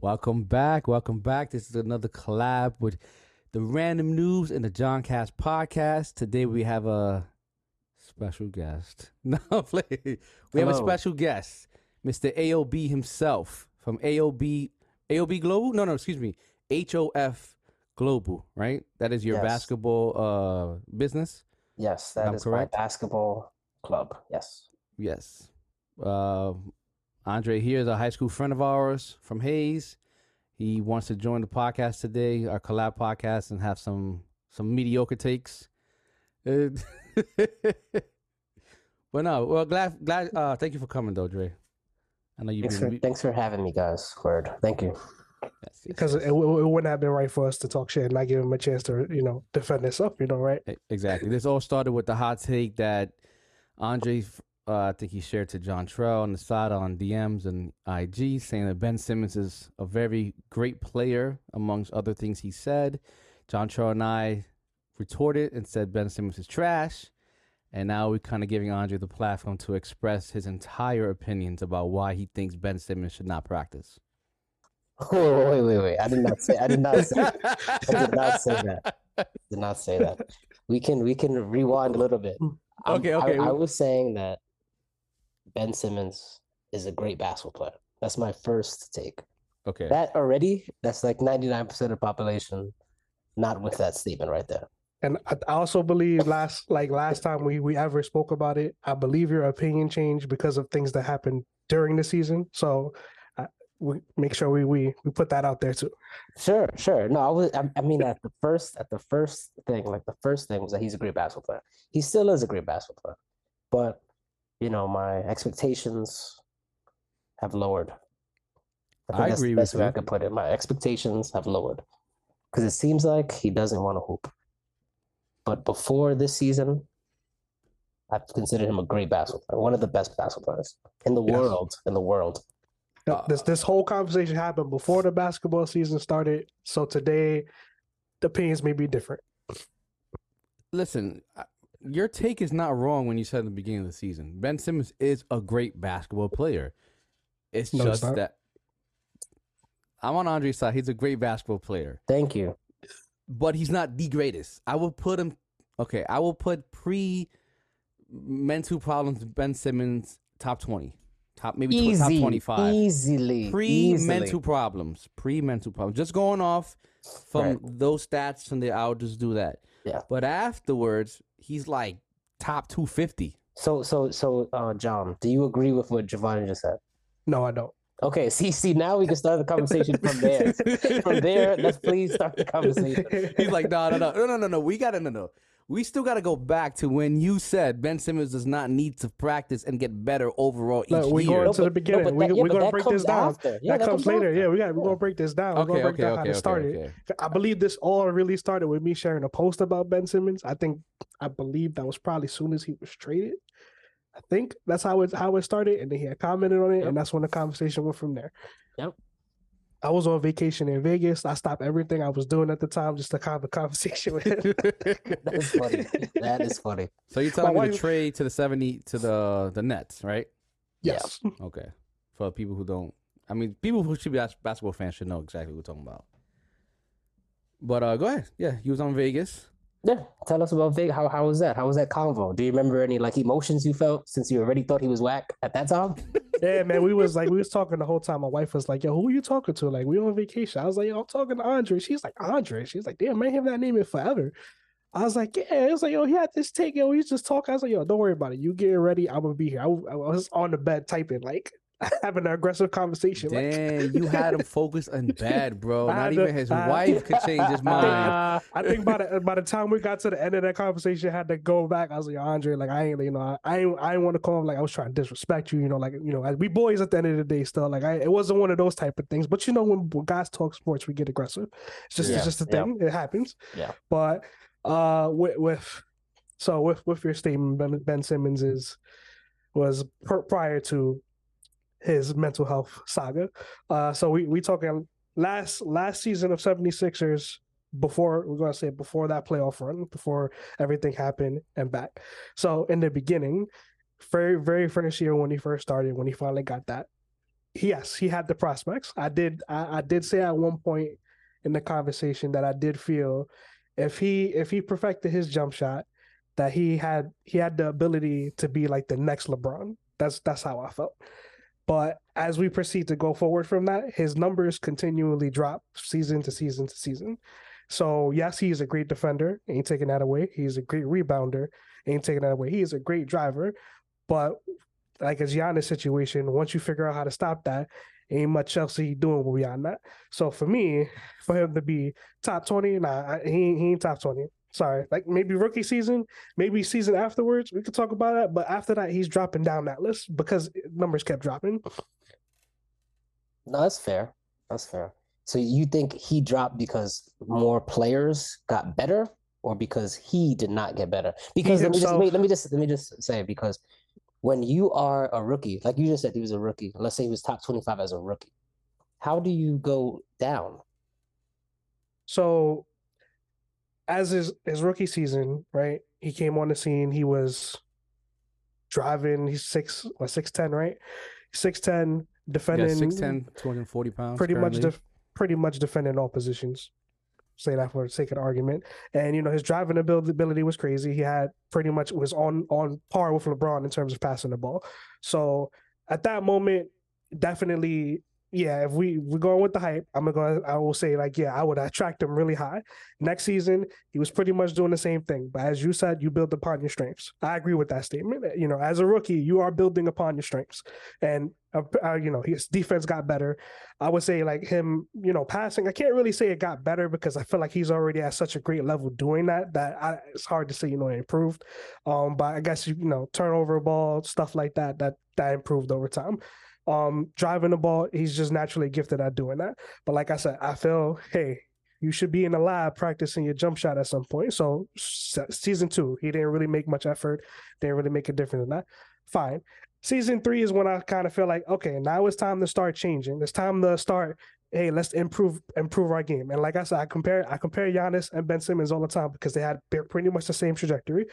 Welcome back. Welcome back. This is another collab with the Random Noobs and the JonCast podcast. Today we have a special guest. No, play. We have a special guest, Mr. AOB himself from AOB AOB Global. No, no, excuse me, HOF Global. Right, that is your Yes. basketball uh business. Yes, that is correct? my basketball club. Yes. Yes. Uh, Andre here is a high school friend of ours from Hayes. He wants to join the podcast today, our collab podcast, and have some some mediocre takes. Uh, but no, well, glad glad. Uh, thank you for coming, though, Dre. I know you've Thanks been. for thanks for having me, guys. Word. Thank you. yes, yes, because it, it wouldn't have been right for us to talk shit and not give him a chance to, you know, defend himself, you know, right? Exactly. This all started with the hot take that Andre, uh, I think he shared to John Trell on the side on DMs and IG, saying that Ben Simmons is a very great player, amongst other things he said. John Trell and I retorted and said Ben Simmons is trash. And now we're kind of giving Andre the platform to express his entire opinions about why he thinks Ben Simmons should not practice. Oh wait, wait, wait. I did not say I did not say I did not say that. I did not say that. We can we can rewind a little bit. I'm- Okay, I- okay. I, was saying that Ben Simmons is a great basketball player. That's my first take. Okay. That already, that's like 99% of the population not with that statement right there. And I, I also believe last, like last time we we ever spoke about it, I believe your opinion changed because of things that happened during the season. So, I, we make sure we we we put that out there too. Sure, sure. No, I was. I, I mean, at the first, at the first thing, like the first thing was that he's a great basketball player. He still is a great basketball player, but you know, my expectations have lowered. think I that's the agree with best way I you. could put it. My expectations have lowered because it seems like he doesn't want to hoop. But before this season, I've considered him a great basketball player, one of the best basketball players in the Yes. world. In the world. Uh, this this whole conversation happened before the basketball season started. So today, the opinions may be different. listen, I- your take is not wrong when you said at the beginning of the season. Ben Simmons is a great basketball player. It's No, just not. that I'm on Andre's side. He's a great basketball player, Thank you. but he's not the greatest. I will put him. Okay, I will put pre mental problems Ben Simmons top twenty, top maybe tw- top twenty five. easily, Pre mental problems, pre mental problems. Just going off from Right. those stats from the I'll just do that. Yeah. But afterwards, he's like top two fifty. So, so, so, uh, John, do you agree with what Giovanni just said? No, I don't. Okay, see, see, now we can start the conversation from there. From there, let's please start the conversation. He's like, no, no, no, no, no, no, no. We gotta, no, no. We still gotta go back to when you said Ben Simmons does not need to practice and get better overall each Look, we year. going No, to the but- no, beginning. we that- yeah, we're gonna break this down. Yeah, that, that comes comes later. after. Yeah, we got we're gonna break this down. We're okay, gonna break okay, down okay, how okay, this started. okay. I believe this all really started with me sharing a post about Ben Simmons. I think I believe that was probably soon as he was traded. I think that's how it how it started, and then he had commented on it, Yep. and that's when the conversation went from there. Yep. I was on vacation in Vegas. I stopped everything I was doing at the time just to have a conversation with him. That is funny. That is funny. so you're telling My me to trade to the seventy to the the Nets, right? yes. Okay. For people who don't, I mean, people who should be basketball fans should know exactly what we're talking about. But uh, go ahead. Yeah, he was on Vegas. Yeah, tell us about Vic. How how was that? How was that convo? Do you remember any like emotions you felt since you already thought he was whack at that time? Yeah, man. We was like we was talking the whole time. My wife was like, "Yo, who are you talking to?" Like we on vacation. I was like, "Yo, I'm talking to Andre." She's like, "Andre." She's like, "Damn, man, have that name in forever." I was like, "Yeah." It was like, "Yo, he had this take. Yo, he's just talking." I was like, "Yo, don't worry about it. You get ready. I'm gonna be here." I was on the bed typing, like having an aggressive conversation. Like, Damn, you had him focused on bad, bro. Not even his I- wife could change his mind. I think by the by the time we got to the end of that conversation, I had to go back. I was like, Andre, like I ain't, you know, I I ain't, I ain't want to call him like I was trying to disrespect you, you know, like you know, we boys at the end of the day, still, like I, it wasn't one of those type of things. But you know, when, when guys talk sports, we get aggressive. It's just, Yeah, it's just a yeah. thing. It happens. Yeah. But uh, with with so with with your statement, Ben, ben Simmons is was per, prior to his mental health saga. Uh, so we we talking last last season of 76ers before we're gonna say before that playoff run, before everything happened and back. So in the beginning, very very first year when he first started, when he finally got that yes, he had the prospects. I did I, I did say at one point in the conversation that I did feel if he if he perfected his jump shot, that he had he had the ability to be like the next LeBron. That's that's how I felt. But as we proceed to go forward from that, his numbers continually drop season to season to season. So yes, he is a great defender. Ain't taking that away. He's a great rebounder. Ain't taking that away. He is a great driver. But like a Giannis situation, once you figure out how to stop that, ain't much else he doing beyond that. So for me, for him to be top twenty, nah, he he ain't top twenty. Sorry, like maybe rookie season, maybe season afterwards, we could talk about that. But after that, he's dropping down that list because numbers kept dropping. No, that's fair. That's fair. So you think he dropped because more players got better, or because he did not get better? Because let me just let me just let me just say because when you are a rookie, like you just said, he was a rookie. Let's say he was top twenty-five as a rookie. How do you go down? So as his his rookie season, right? He came on the scene. He was driving. He's six, what six ten, right? Six ten, defending. Yeah, 6'10", 240 pounds. Pretty currently. much, def, pretty much defending all positions. Say that for the sake of argument. And you know his driving ability was crazy. He had pretty much was on on par with LeBron in terms of passing the ball. So at that moment, definitely yeah, if we we're going with the hype, I'm gonna go. I will say like yeah, I would attract him really high. Next season, he was pretty much doing the same thing, but as you said, you build upon your strengths. I agree with that statement. You know, as a rookie, you are building upon your strengths, and uh, uh, you know his defense got better. I would say like him, you know, passing. I can't really say it got better because I feel like he's already at such a great level doing that that I, it's hard to say you know it improved. Um, but I guess you know turnover ball stuff like that that that improved over time um, driving the ball. He's just naturally gifted at doing that. But like I said, I feel, hey, you should be in the lab practicing your jump shot at some point. So season two, he didn't really make much effort, didn't really make a difference in that. Fine. Season three is when I kind of feel like, okay, now it's time to start changing. It's time to start. Hey, let's improve improve our game. And like I said, I compare I compare Giannis and Ben Simmons all the time because they had pretty much the same trajectory.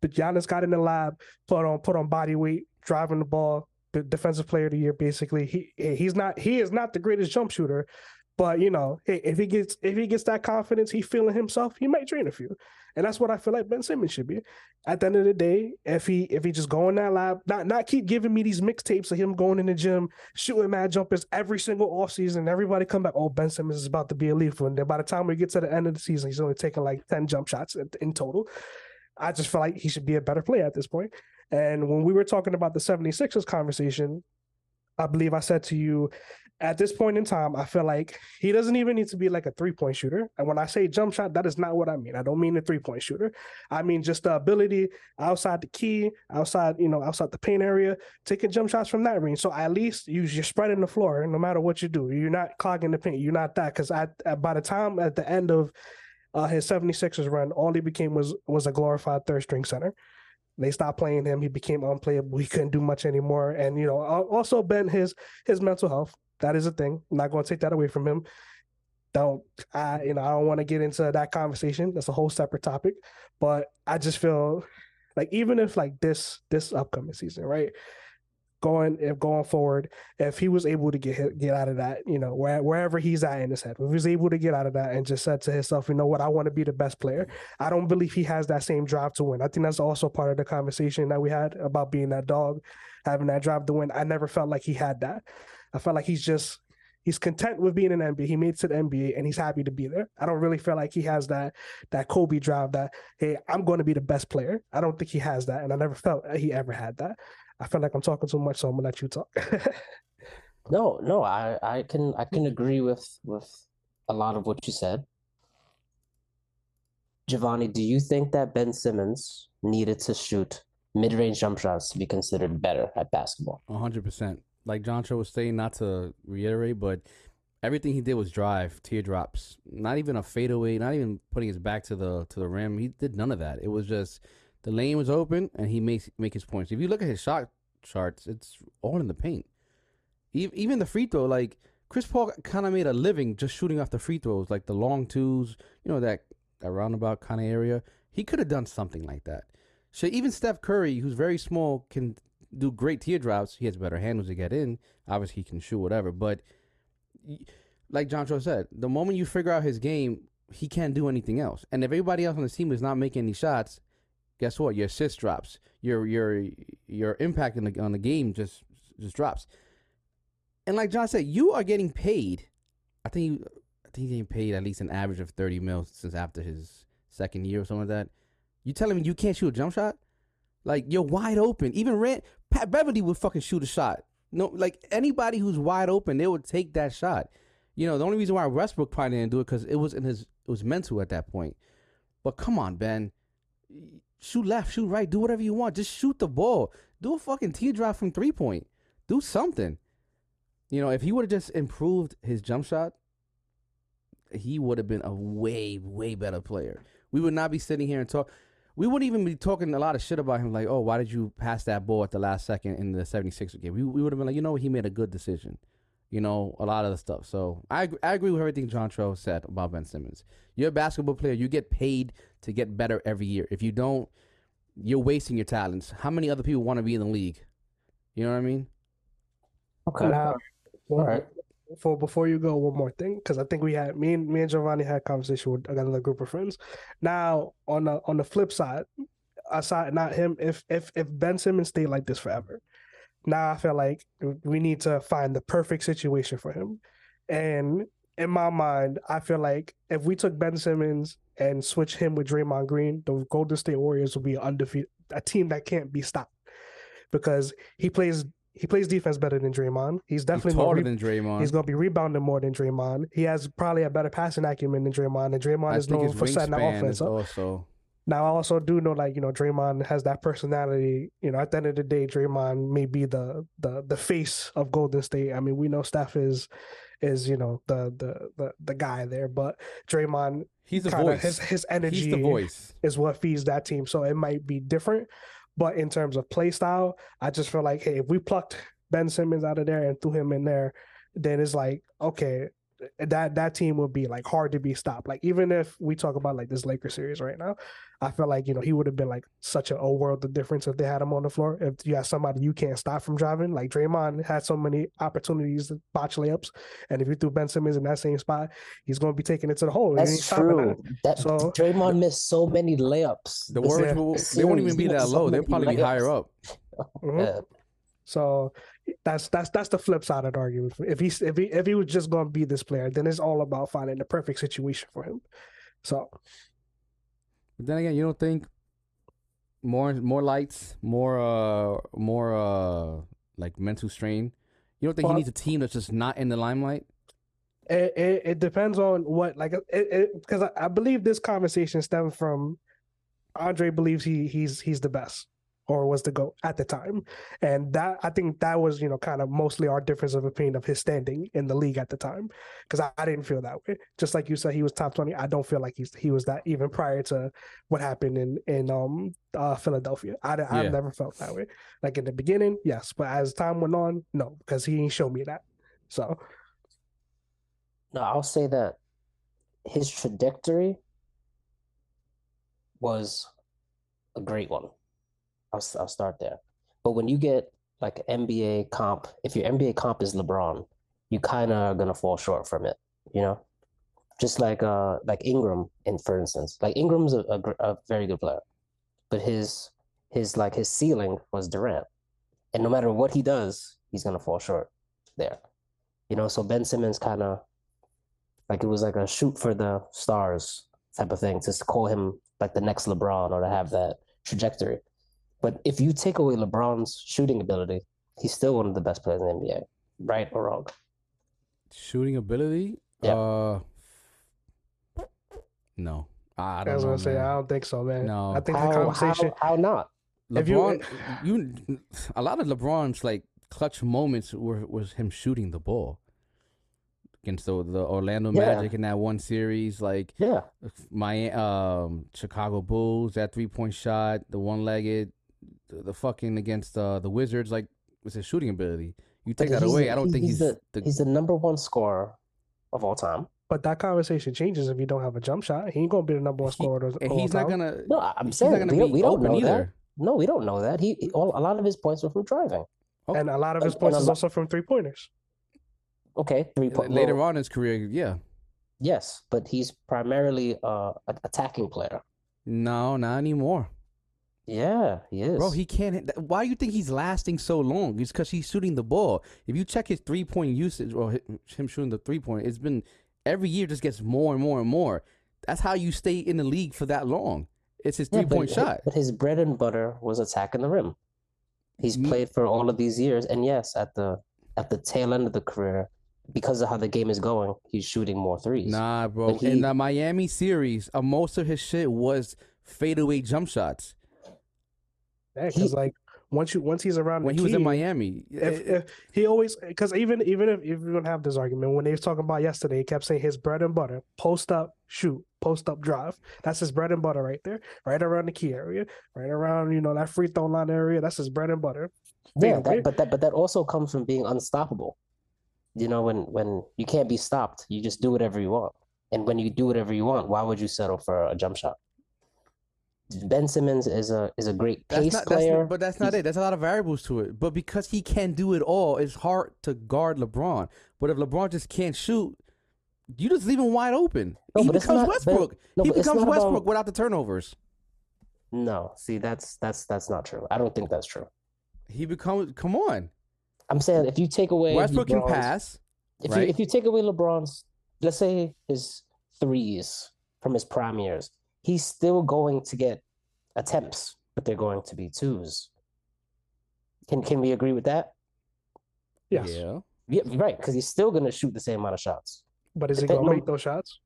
But Giannis got in the lab, put on put on body weight, driving the ball, the defensive player of the year. Basically, he he's not he is not the greatest jump shooter, but you know, if he gets if he gets that confidence, he feeling himself, he might drain a few, and that's what I feel like Ben Simmons should be. At the end of the day, if he if he just go in that lab, not not keep giving me these mixtapes of him going in the gym, shooting mad jumpers every single offseason, everybody come back, oh Ben Simmons is about to be a leaf, and then by the time we get to the end of the season, he's only taking like ten jump shots in total. I just feel like he should be a better player at this point. And when we were talking about the 76ers conversation, I believe I said to you, at this point in time, I feel like he doesn't even need to be like a three point shooter. And when I say jump shot, that is not what I mean. I don't mean a three point shooter. I mean just the ability outside the key, outside, you know, outside the paint area, taking jump shots from that range. So at least you, you're spreading the floor no matter what you do. You're not clogging the paint. You're not that. Because by the time at the end of uh, his 76ers run, all he became was was a glorified third string center. They stopped playing him. He became unplayable. He couldn't do much anymore. And you know, also Ben his his mental health. That is a thing. I'm not going to take that away from him. Don't I? You know, I don't want to get into that conversation. That's a whole separate topic. But I just feel like even if like this this upcoming season, right? Going if going forward, if he was able to get get out of that, you know, where, wherever he's at in his head, if he was able to get out of that and just said to himself, you know what, I want to be the best player. I don't believe he has that same drive to win. I think that's also part of the conversation that we had about being that dog, having that drive to win. I never felt like he had that. I felt like he's just he's content with being an NBA. He made it to the NBA and he's happy to be there. I don't really feel like he has that that Kobe drive that hey, I'm going to be the best player. I don't think he has that, and I never felt he ever had that. I feel like I'm talking too much, so I'm gonna let you talk. no, no, I, I can I can agree with with a lot of what you said. Giovanni, do you think that Ben Simmons needed to shoot mid-range jump shots to be considered better at basketball? hundred percent. Like John Cho was saying, not to reiterate, but everything he did was drive, teardrops. Not even a fadeaway, not even putting his back to the to the rim. He did none of that. It was just the lane was open, and he makes make his points. If you look at his shot charts, it's all in the paint. Even the free throw, like Chris Paul, kind of made a living just shooting off the free throws, like the long twos, you know that that roundabout kind of area. He could have done something like that. So even Steph Curry, who's very small, can do great teardrops. He has better handles to get in. Obviously, he can shoot whatever. But like John Cho said, the moment you figure out his game, he can't do anything else. And if everybody else on the team is not making any shots, guess what? Your assist drops. Your your your impact in the, on the game just just drops. And like John said, you are getting paid. I think you, I think he's getting paid at least an average of thirty mil since after his second year or something like that. You telling me you can't shoot a jump shot? Like you're wide open. Even Rand, Pat Beverley would fucking shoot a shot. No, like anybody who's wide open, they would take that shot. You know, the only reason why Westbrook probably didn't do it because it was in his, it was mental at that point. But come on, Ben, shoot left, shoot right, do whatever you want. Just shoot the ball. Do a fucking teardrop from three point. Do something. You know, if he would have just improved his jump shot, he would have been a way, way better player. We would not be sitting here and talk. We wouldn't even be talking a lot of shit about him, like, oh, why did you pass that ball at the last second in the 76 game? We, we would have been like, you know he made a good decision. You know, a lot of the stuff. So I, I agree with everything John Trell said about Ben Simmons. You're a basketball player. You get paid to get better every year. If you don't, you're wasting your talents. How many other people want to be in the league? You know what I mean? Okay. Now, All right. For before you go, one more thing, because I think we had me and me and Giovanni had a conversation with another group of friends. Now, on the on the flip side, aside not him, if if if Ben Simmons stayed like this forever, now I feel like we need to find the perfect situation for him. And in my mind, I feel like if we took Ben Simmons and switch him with Draymond Green, the Golden State Warriors will be undefeated, a team that can't be stopped because he plays he plays defense better than Draymond. He's He's definitely more taller re- than Draymond. He's going to be rebounding more than Draymond. He has probably a better passing acumen than Draymond, and Draymond I is known for setting the offense up. also Now, I also do know, like you know, Draymond has that personality. You know, at the end of the day, Draymond may be the the the face of Golden State. I mean, we know Steph is is you know the the the, the guy there, but Draymond he's the voice. his his energy he's the voice. is what feeds that team. So it might be different. But in terms of play style, I just feel like, hey, if we plucked Ben Simmons out of there and threw him in there, then it's like, okay, that that team would be like hard to be stopped. Like even if we talk about like this Lakers series right now, I feel like you know he would have been like such a, a world of difference if they had him on the floor. If you have somebody you can't stop from driving, like Draymond had so many opportunities to botch layups, and if you threw Ben Simmons in that same spot, he's going to be taking it to the hole. and he ain't That's true. That So- Draymond missed so many layups. The This- Warriors, Yeah. will, they won't even be that missed so low. They'll many probably be higher layups. up. Mhm. Yeah. So that's that's that's the flip side of the argument. If he's if he if he was just going to be this player, then it's all about finding the perfect situation for him. So But then again, you don't think more more lights, more uh more uh like mental strain. You don't think Well- he needs a team that's just not in the limelight? it it, it depends on what like it because I, I believe this conversation stemmed from Andre believes he he's he's the best or was the go at the time, and that I think that was you know kind of mostly our difference of opinion of his standing in the league at the time because I, I didn't feel that way. Just like you said, he was top twenty. I don't feel like he's he was that even prior to what happened in in um uh, Philadelphia. I Yeah. I've never felt that way. Like in the beginning, yes, but as time went on, no, because he didn't show me that. So. No, I'll say that his trajectory was a great one. I'll I'll start there. But when you get like NBA comp, if your NBA comp is LeBron, you kind of are gonna fall short from it, you know? Just like uh like Ingram in for instance. Like Ingram's a, a, a very good player, but his his like his ceiling was Durant. And no matter what he does, he's gonna fall short there. You know, so Ben Simmons kind of like it was like a shoot for the stars type of thing to call him like the next LeBron or to have that trajectory. But if you take away LeBron's shooting ability, he's still one of the best players in the NBA, right or wrong. Shooting ability? Yeah. Uh No. I, I I don't was gonna say man. I don't think so, man. No. I think the How, conversation. how, how not? if you- LeBron, you, a lot of LeBron's like clutch moments were was him shooting the ball against the, the Orlando Yeah. Magic in that one series, like Yeah, my um Chicago Bulls that three point shot, the one legged, the, the fucking against uh, the Wizards, like was his shooting ability. You take But that away, I don't think he's, the, the, he's the number one scorer of all time. But that conversation changes if you don't have a jump shot. He ain't gonna be the number one He- scorer of and all he's not gonna No, I- I'm saying we, don't- we don't know either. No, we don't know that. He, he all, a lot of his points were from driving. Oh, And a lot of his and- points and is lo- also from three pointers. Okay, three point later well, on in his career, yeah. Yes, but he's primarily uh an attacking player. No, not anymore. Yeah, he is. Bro, he can't. Why do you think he's lasting so long? It's because he's shooting the ball. If you check his three point usage or him shooting the three point, it's been every year just gets more and more and more. That's how you stay in the league for that long. It's his three but point hi- shot. But his bread and butter was attacking the rim. He's Me- played for all of these years, and yes, at the at the tail end of the career, because of how the game is going, he's shooting more threes. Nah, bro. But in the Miami series, uh, most of his shit was fadeaway jump shots Yeah, He- because like once you once he's around when the he was in Miami. If, eh, if he always because even even if, if you're gonna have this argument when they was talking about yesterday, he kept saying his bread and butter, post up, shoot, post up, drive. That's his bread and butter right there, right around the key area, right around you know that free throw line area. That's his bread and butter. Yeah, Fadeaway. that, but that but that also comes from being unstoppable. You know, when when you can't be stopped, you just do whatever you want. And when you do whatever you want, why would you settle for a jump shot? Ben Simmons is a is a great That's pace not, that's, player. but that's not He's- it. There's a lot of variables to it. But because he can do it all, it's hard to guard LeBron. But if LeBron just can't shoot, you just leave him wide open. No, he becomes not- but- Westbrook. no, he becomes Westbrook about- without the turnovers. No, see, that's that's that's not true. I don't think that's true. He becomes. Come on, I'm saying if you take away Westbrook can pass. if right? you if you take away LeBron's, let's say his threes from his prime years, he's still going to get attempts, but they're going to be twos. Can can we agree with that? Yes, Yeah. Yeah, right, because he's still going to shoot the same amount of shots. but is he gonna make those shots?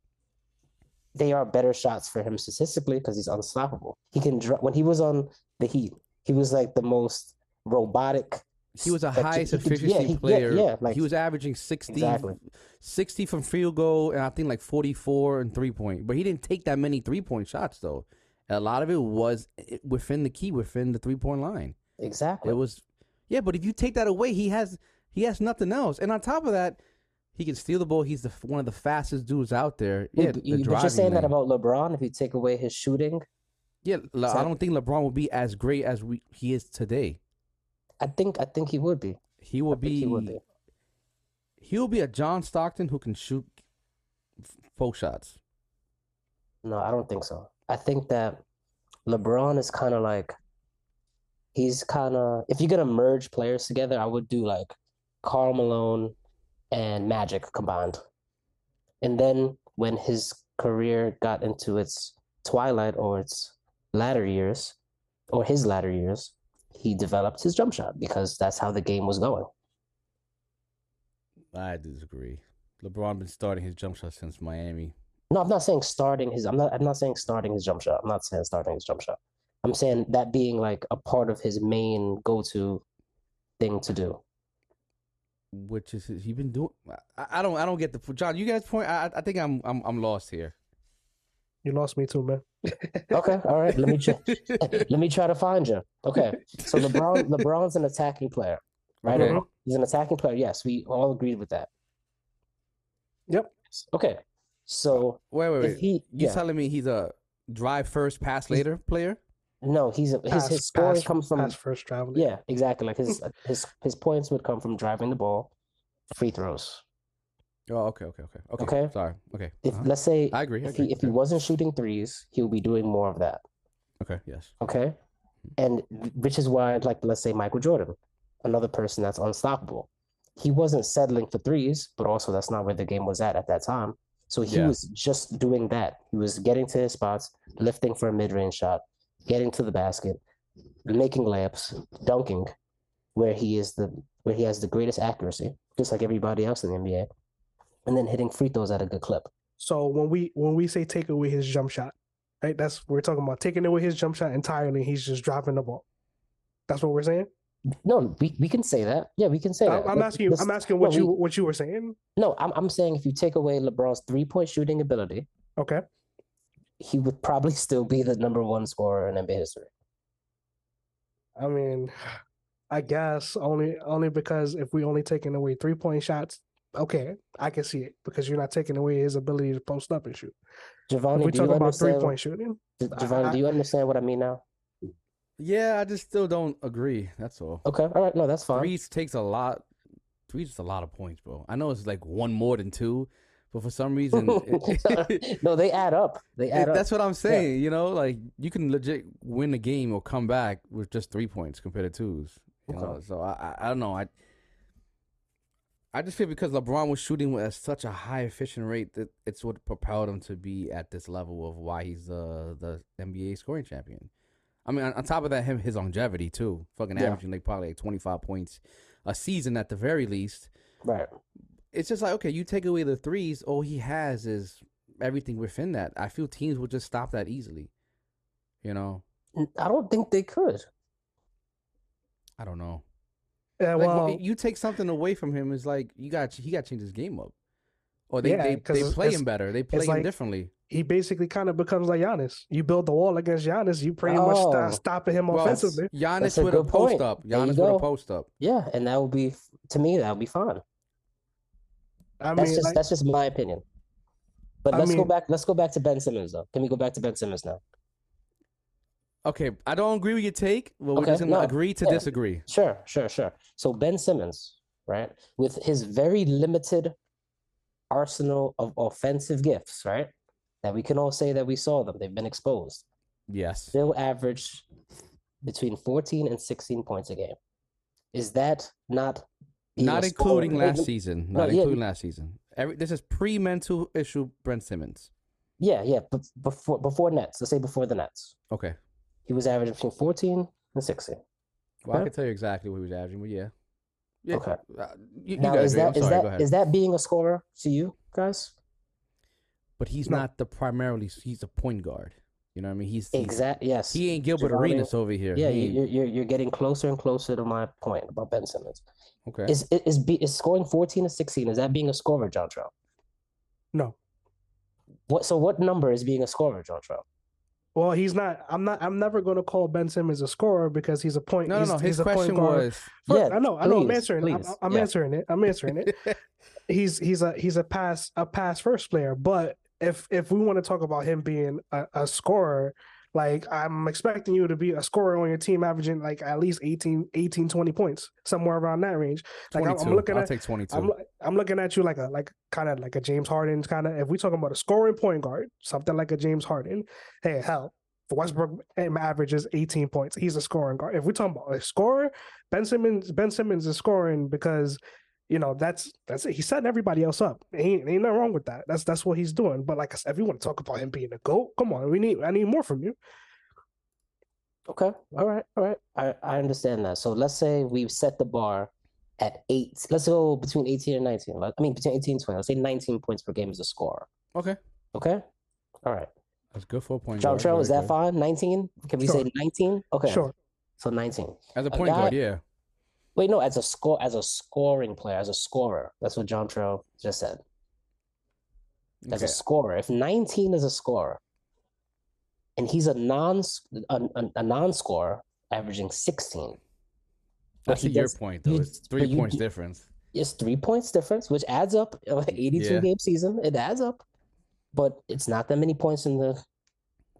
They are better shots for him statistically because he's unstoppable. He can dr- when he was on the Heat, he was like the most robotic. He was a you- could- efficiency yeah, he- yeah, player. Yeah, like he was averaging 60, Exactly. 60 from field goal, and I think like 44 and three point. But he didn't take that many three point shots, though. A lot of it was eh, within the key, within the three point line. exactly. It was, yeah. But if you take that away, he has he has nothing else. And on top of that, he can steal the ball. He's the one of the fastest dudes out there. Yeah, but the you- but you're saying that about LeBron. If you take away his shooting, Yeah, Le- I don't think LeBron will be as great as we, he is today. I think I think he would be. He will be. he would be. He will be a John Stockton who can shoot f- post shots. No, I don't think so. I think that LeBron is kind of like he's kind of if you're gonna merge players together, I would do like Karl Malone and Magic combined. And then when his career got into its twilight or its latter years, or his latter years, he developed his jump shot because that's how the game was going. I disagree. LeBron been starting his jump shot since Miami. No, I'm not saying starting his. I'm not. I'm not saying starting his jump shot. I'm not saying starting his jump shot. I'm saying that being like a part of his main go-to thing to do. which is he been doing. I, I don't I don't get the John. You guys point. I I think I'm I'm I'm lost here. You lost me too, man. Okay, all right. Let me try. let me try to find you. Okay, so LeBron LeBron's an attacking player, right? Okay. He's an attacking player. Yes, we all agreed with that. Yep. Okay, so Wait wait wait. he, You yeah, telling me he's a drive first, pass later player? no, he's a, his Pass- his scoring pass- comes from pass first traveling. yeah, exactly. Like his his his points would come from driving the ball, free throws. Oh okay okay okay okay. Okay. Sorry. Okay. If Uh-huh. let's say I agree. I if agree. he if he wasn't shooting threes, he'll be doing more of that. okay. Yes. Okay. And which is why, like, let's say Michael Jordan, another person that's unstoppable. He wasn't settling for threes, but also that's not where the game was at at that time. So he Yeah. was just doing that. He was getting to his spots, lifting for a mid range shot, getting to the basket, making layups, dunking, where he is the where he has the greatest accuracy, just like everybody else in the NBA, and then hitting free throws at a good clip. So when we when we say take away his jump shot, right? That's we're talking about taking away his jump shot entirely. He's just dropping the ball. That's what we're saying. No, we, we can say that. Yeah, we can say I'm, that. I'm asking you. I'm asking no, what we- you what you were saying. No, I'm I'm saying if you take away LeBron's three point shooting ability, Okay. he would probably still be the number one scorer in NBA history. I mean, I guess only only because if we only taking away three point shots, okay, I can see it because you're not taking away his ability to post up and shoot. If Giovanni, we do you talk about three understand? point shooting, Giovanni, I- do you understand what I mean now? Yeah, I just still don't agree. That's all. Okay, all right, no, that's fine. Threes takes a lot. Threes is a lot of points, bro. I know it's like one more than two, but for some reason, it- no, they add up. They add it- up. that's what I'm saying. You know, like you can legit win a game or come back with just three points compared to twos. You know, so I, I I don't know. I I just feel because LeBron was shooting at such a high efficient rate that it's what propelled him to be at this level of why he's uh, the NBA scoring champion. I mean, on, on top of that, him his longevity too, fucking Yeah. averaging like probably like 25 points a season at the very least. right. It's just like okay, you take away the threes, all he has is everything within that. I feel teams would just stop that easily. You know, I don't think they could. I don't know. Yeah, Like well, when you take something away from him, is like you got he got to change his game up, or they Yeah, they, 'cause they play him better. They play him like- differently. he basically kind of becomes like Giannis. You build the wall against Giannis, you pretty much Oh. st- stopping him Well, offensively. Giannis with a post point. up. There Giannis with a post up. Yeah, and that would be to me that would be fine. I That's mean, just like, that's just my opinion. But I let's go mean- back. Let's go back to Ben Simmons though. Can we go back to Ben Simmons now? Okay, I don't agree with your take, but we're just gonna no, agree to yeah. disagree. Sure, sure, sure. So Ben Simmons, right, with his very limited arsenal of offensive gifts, right, that we can all say that we saw them. They've been exposed. Yes. Still average between 14 and 16 points a game. Is that not Not including scorer? last season. Not yeah. including last season. Every this is pre mental issue. Ben Simmons. Yeah, yeah. But before before Nets, let's say before the Nets, Okay. He was averaging between 14 and 16. Well, I can tell you exactly what he was averaging, but yeah. Yeah. Okay. Uh, you, you Now gotta is agree. I'm that is sorry. Go that ahead. is that being a scorer to you guys? but he's No. not the primarily. He's a point guard. You know what I mean? He's, he's Exact. Yes. He ain't Gilbert Giovanni- Arenas over here. Yeah, He you- ain't- you're, you're you're getting closer and closer to my point about Ben Simmons. okay. Is is be is scoring 14 to 16? Is that being a scorer, John Trell? no. What so what number is being a scorer, John Trell? Well, he's not. I'm not. I'm never going to call Ben Simmons a scorer because he's a point. no, no, no. he's His a question was. Fir- Yeah, I know. I know. I'm please, answering. I'm, I'm yeah. answering it. I'm answering it. he's he's a he's a pass a pass first player. But if if we want to talk about him being a, a scorer, like I'm expecting you to be a scorer on your team, averaging like at least 18, 18 20 points, somewhere around that range. Like I'm, 22. I'm looking I'll at take 22. I'm I'm looking at you like a like kind of like a James Harden kind of. If we talking about a scoring point guard, something like a James Harden, hey hell, Westbrook um, averages 18 points. He's a scoring guard. If we talking about a scorer, Ben Simmons Ben Simmons is scoring because you know that's that's it. He's setting everybody else up. Ain't ain't nothing wrong with that. That's that's what he's doing. But like I said, if you want to talk about him being a goat, come on, we need I need more from you. Okay. All right. All right. I, I understand that. So let's say we set the bar at eight. Let's go between 18 and 19. I mean, between 18 and 20. Let's say 19 points per game as a scorer. okay. Okay. All right. That's good for a point John guard. Trell, is that fine? 19? Can we say 19? Okay. Sure. So 19. As a A point guard, yeah. Wait, no, as a score, as a scoring player, as a scorer. That's what John Trell just said. As Okay. a scorer. If 19 is a scorer, and he's a non a, a, a non-scorer, averaging 16. That's your does- point though. It's three points you- difference. It's three points difference, which adds up. uh, 82 Yeah. game season, it adds up. But it's not that many points in the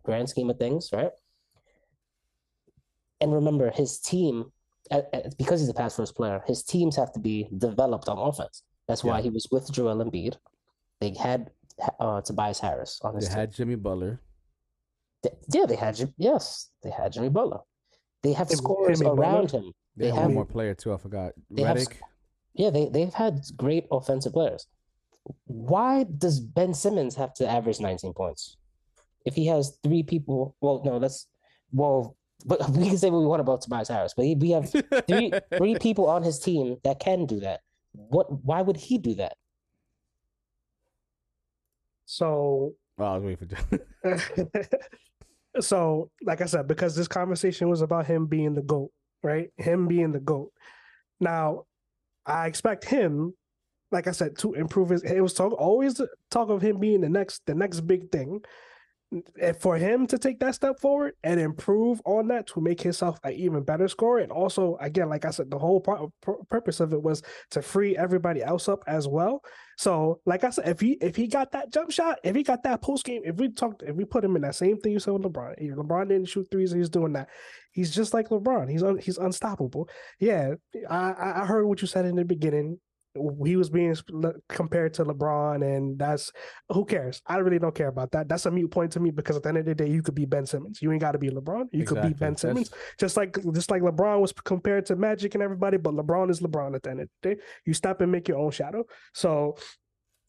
grand scheme of things, right? And remember, his team, because he's a pass first player, his teams have to be developed on offense. That's why Yeah. he was with Joel Embiid. They had uh, Tobias Harris on his They team. had Jimmy Butler. They- yeah, they had yes, they had Jimmy Butler. They have Jimmy- scorers Jimmy Butler? around him. They, They have- one more player too. I forgot. They have Yeah, they they've had great offensive players. Why does Ben Simmons have to average 19 points? If he has three people, well, no, let's well, but we can say what we want about Tobias Harris, but he, we have three three people on his team that can do that. What? Why would he do that? So Oh, I was waiting for. so like I said, because this conversation was about him being the GOAT, right? Him being the GOAT. Now, I expect him, like I said, to improve his it was talk always talk of him being the next the next big thing. For him to take that step forward and improve on that to make himself an even better scorer, and also again, like I said, the whole pur- purpose of it was to free everybody else up as well. So, like I said, if he if he got that jump shot, if he got that post game, if we talked, if we put him in that same thing you said with LeBron, LeBron didn't shoot threes, he's doing that. He's just like LeBron. He's un, he's unstoppable. Yeah, I I heard what you said in the beginning he was being compared to LeBron, and that's who cares? I really don't care about that. That's a mute point to me because at the end of the day, you could be Ben Simmons. You ain't got to be LeBron. You exactly. could be Ben Simmons, that's... just like just like LeBron was compared to Magic and everybody. But LeBron is LeBron at the end of the day. You stop and make your own shadow. So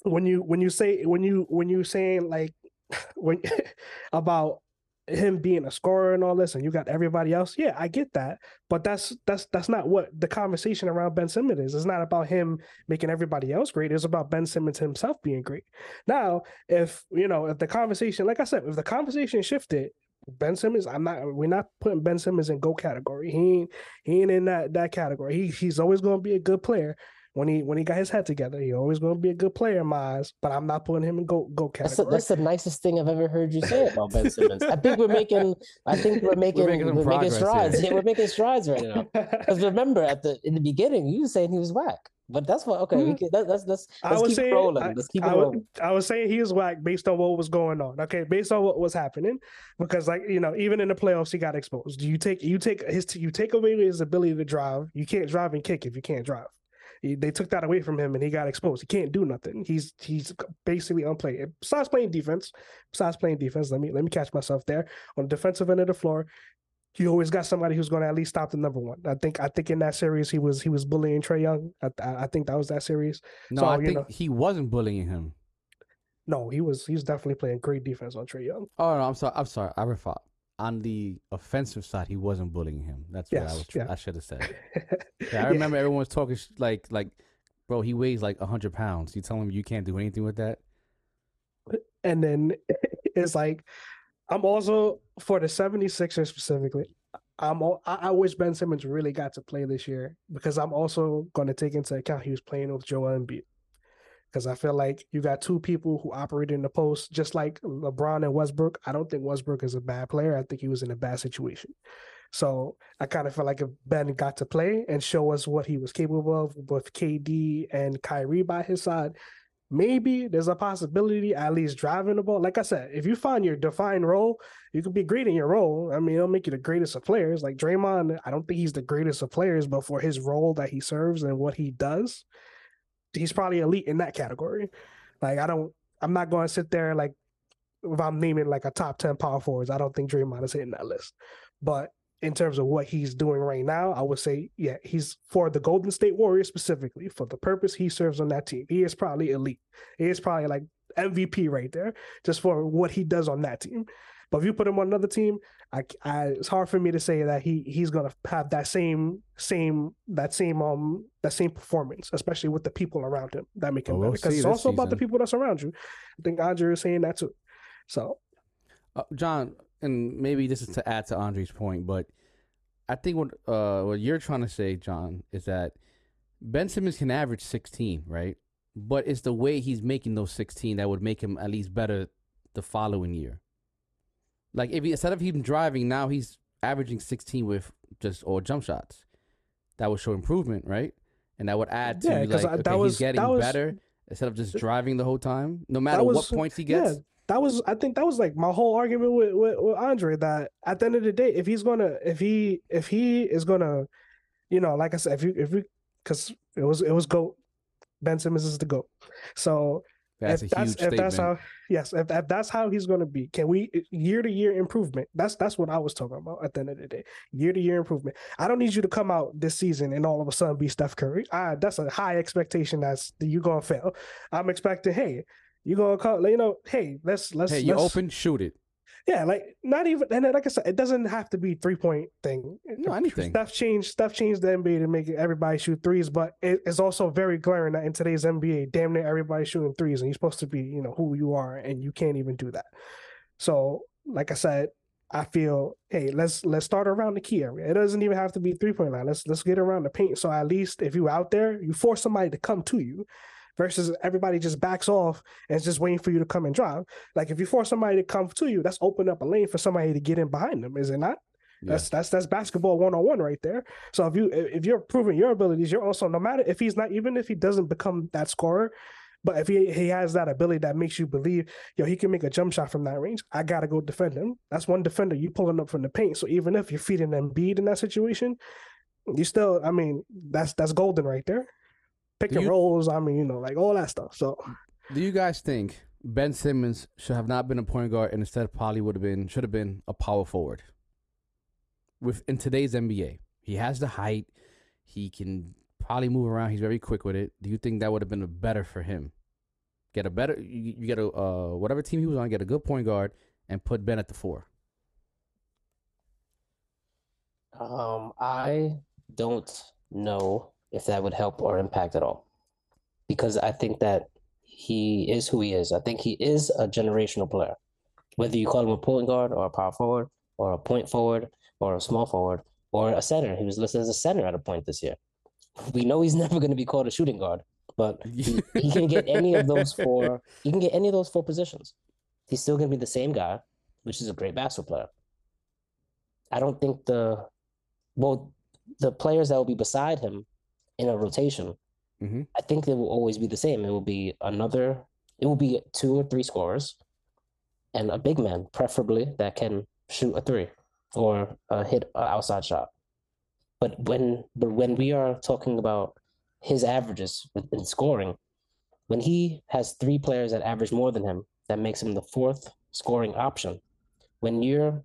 when you when you say when you when you saying like when about him being a scorer and all this, and you got everybody else. Yeah, I get that, but that's that's that's not what the conversation around Ben Simmons is. It's not about him making everybody else great. It's about Ben Simmons himself being great. Now, if you know, if the conversation, like I said, if the conversation shifted, Ben Simmons, I'm not. We're not putting Ben Simmons in go category. He ain't. He ain't in that that category. He he's always going to be a good player when he when he got his head together. He always going to be a good player in my eyes, but I'm not putting him in go go category. That's, a, that's the nicest thing I've ever heard you say about Ben Simmons. I think we're making I think we're making we're making, we're making strides. Yeah, we're making strides right now. Because remember at the in the beginning you were saying he was whack. But that's what okay. We hmm. can, that, that's that's let's keep saying, rolling. I, let's keep I, rolling. I was saying he was whack based on what was going on. Okay, based on what was happening, because like you know, even in the playoffs, he got exposed. You take you take his you take away his ability to drive. You can't drive and kick if you can't drive. He, they took that away from him, and he got exposed. He can't do nothing. He's he's basically unplayed. Besides playing defense, besides playing defense, let me let me catch myself there on the defensive end of the floor. You always got somebody who's going to at least stop the number one. I think I think in that series he was he was bullying Trae Young. I, I think that was that series. No, so, I think know, he wasn't bullying him. No, he was he was definitely playing great defense on Trae Young. Oh no, I'm sorry. I'm sorry. I refought on the offensive side, he wasn't bullying him. That's what I was. Yeah. I should have said. yeah, I remember yeah. everyone was talking like like, bro, he weighs like hundred pounds. You tell him you can't do anything with that. And then it's like, I'm also for the 76ers specifically. I'm all, I, I wish Ben Simmons really got to play this year because I'm also going to take into account he was playing with Joel Embiid because I feel like you got two people who operate in the post, just like LeBron and Westbrook. I don't think Westbrook is a bad player. I think he was in a bad situation. So I kind of feel like if Ben got to play and show us what he was capable of with KD and Kyrie by his side, maybe there's a possibility at least driving the ball. Like I said, if you find your defined role, you can be great in your role. I mean, it'll make you the greatest of players. Like Draymond, I don't think he's the greatest of players, but for his role that he serves and what he does, he's probably elite in that category. Like I don't, I'm not going to sit there like if I'm naming like a top ten power forwards. I don't think Draymond is hitting that list. But in terms of what he's doing right now, I would say, yeah, he's for the Golden State Warriors specifically for the purpose he serves on that team. He is probably elite. He is probably like MVP right there, just for what he does on that team. But if you put him on another team, I, I, it's hard for me to say that he he's gonna have that same same that same um that same performance, especially with the people around him that make him well, better. Because it's also season. about the people that's around you. I think Andre is saying that too. So, uh, John, and maybe this is to add to Andre's point, but I think what uh what you're trying to say, John, is that Ben Simmons can average 16, right? But it's the way he's making those 16 that would make him at least better the following year. Like if he, instead of him driving, now he's averaging 16 with just or jump shots. That would show improvement, right? And that would add to yeah, like I, okay, was, he's getting was, better instead of just driving the whole time, no matter was, what points he gets. Yeah, that was I think that was like my whole argument with, with, with Andre that at the end of the day, if he's gonna if he if he is gonna, you know, like I said, if you if we because it was it was goat Ben Simmons is the goat. So that's if that's if statement. that's how yes, if, if that's how he's going to be, can we eh, year to year improvement? That's that's what I was talking about at the end of the day. Year to year improvement. I don't need you to come out this season and all of a sudden be Steph Curry. I, that's a high expectation. That's you're gonna fail. I'm expecting, hey, you're gonna call, you know, hey, let's let's. Hey, you open, shoot it. Yeah, like not even and like I said, it doesn't have to be three point thing. No, anything. Stuff changed. Stuff changed the NBA to make everybody shoot threes, but it's also very glaring that in today's NBA, damn near everybody's shooting threes, and you're supposed to be, you know, who you are, and you can't even do that. So, like I said, I feel, hey, let's let's start around the key area. It doesn't even have to be three point line. Let's let's get around the paint. So at least if you're out there, you force somebody to come to you versus everybody just backs off and is just waiting for you to come and drive. Like if you force somebody to come to you, that's open up a lane for somebody to get in behind them, is it not? Yeah. That's that's that's basketball one on one right there. So if you if you're proving your abilities, you're also no matter if he's not even if he doesn't become that scorer, but if he he has that ability that makes you believe, yo, he can make a jump shot from that range. I gotta go defend him. That's one defender you pulling up from the paint. So even if you're feeding Embiid in that situation, you still, I mean, that's that's golden right there. Pick Do and you- rolls, I mean, you know, like all that stuff. So Do you guys think Ben Simmons should have not been a point guard and instead probably would have been should have been a power forward? With in today's NBA, he has the height. He can probably move around. He's very quick with it. Do you think that would have been a better for him? Get a better you, you get a uh, whatever team he was on, get a good point guard and put Ben at the four. Um, I don't know if that would help or impact at all. Because I think that he is who he is. I think he is a generational player. Whether you call him a point guard or a power forward or a point forward or a small forward or a center. He was listed as a center at a point this year. We know he's never going to be called a shooting guard, but he, he can get any of those four. He can get any of those four positions. He's still going to be the same guy, which is a great basketball player. I don't think the well, the players that will be beside him in a rotation, hmm I think they will always be the same. It will be another, it will be two or three scorers and a big man, preferably that can shoot a three or uh, hit an outside shot. But when but when we are talking about his averages in scoring, when he has three players that average more than him, that makes him the fourth scoring option. When you're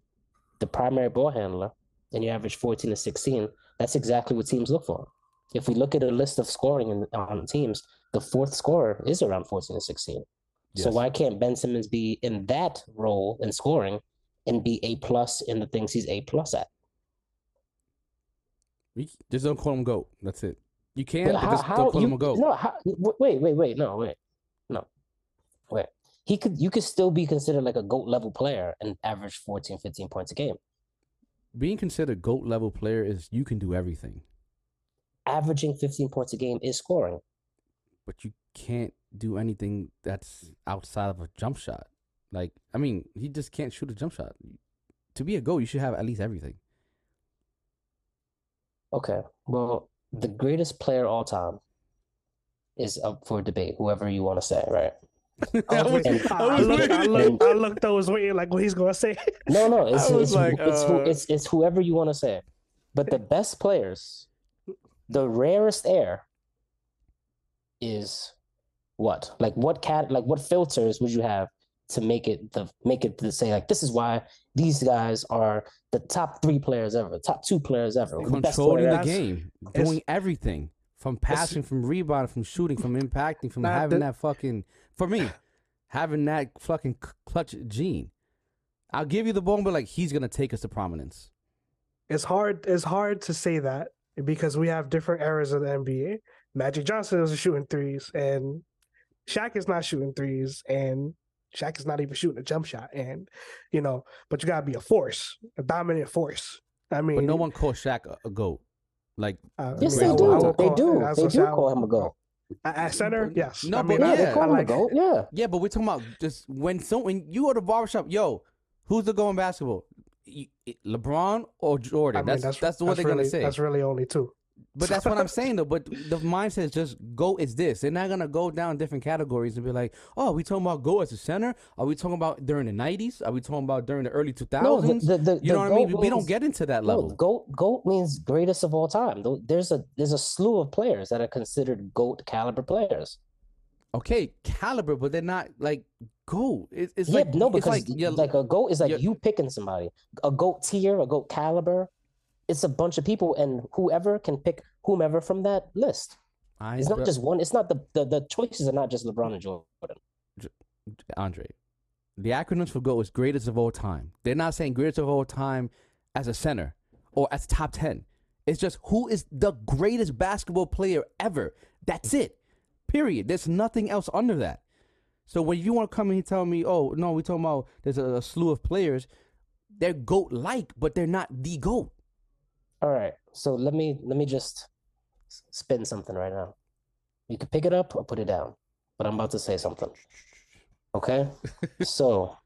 the primary ball handler and you average 14 to 16, that's exactly what teams look for. If we look at a list of scoring in, on teams, the fourth scorer is around 14 to 16. So why can't Ben Simmons be in that role in scoring and be A plus in the things he's A plus at? You- Just don't call him goat. That's it. You can, how, just don't call you, him a goat. no, how, wait, wait, wait, no, wait, no, wait. He could, you could still be considered like a GOAT level player and average 14, 15 points a game. Being considered goat level player is you can do everything, Averaging 15 points a game is scoring. but you can't do anything that's outside of a jump shot. Like, I mean, he just can't shoot a jump shot. To be a goal, you should have at least everything. Okay, well, the greatest player all time is up for debate, whoever you want to say, right? I, was waiting- And- I, I looked, I looked, I looked, I was waiting like what he's gonna say. No, no, it's it's, like, it's, who, uh, it's it's whoever you want to say. But the best players, the rarest air is what? Like what cat like what filters would you have to make it the make it to say like this is why these guys are the top three players ever, top two players ever, the best Controlling the players. game, It's- doing everything from passing, from rebounding, from shooting, from impacting, from Nah, having the- that fucking for me, having that fucking clutch gene. I'll give you the ball, but like he's gonna take us to prominence. It's hard. It's hard to say that because we have different eras of the NBA. Magic Johnson is shooting threes, and Shaq is not shooting threes, and Shaq is not even shooting a jump shot. And you know, but you gotta be a force, a dominant force. I mean, But no one calls Shaq a, a goat. Like uh, Yes, I they I do. would- I They do. They do call him a goat. At at center, yes. No, I but mean, Yeah, I, yeah. they call I him a like goat. Yeah. yeah, but we're talking about just when so when you go to barbershop, yo, who's the goat in basketball? LeBron or Jordan? I mean, that's, that's what they're really, gonna say. That's really only two. But that's what I'm saying though. But the mindset is just go is this. They're not gonna go down different categories and be like, oh, are we talking about go as a center? Are we talking about during the '90s? Are we talking about during the early 2000s? No, the, the, the, you know what I mean? GOAT We don't get into that No, level. goat goat means greatest of all time. There's a there's a slew of players that are considered goat caliber players. Okay, caliber, but they're not like go. It, it's yeah, like no, it's because like, like a goat is like you're- picking somebody. A goat tier, a goat caliber. It's a bunch of people, and whoever can pick whomever from that list. I, It's not but- just one. It's not the, the the choices are not just LeBron and Jordan. Andre. The acronyms for GOAT is greatest of all time. They're not saying greatest of all time as a center or as top 10. It's just who is the greatest basketball player ever. That's it. Period. There's nothing else under that. So when you want to come in and tell me, oh, no, we're talking about there's a, a slew of players, they're GOAT like, but they're not the GOAT. All right, so let me let me just spin something right now. You can pick it up or put it down. but I'm about to say something. Okay? so,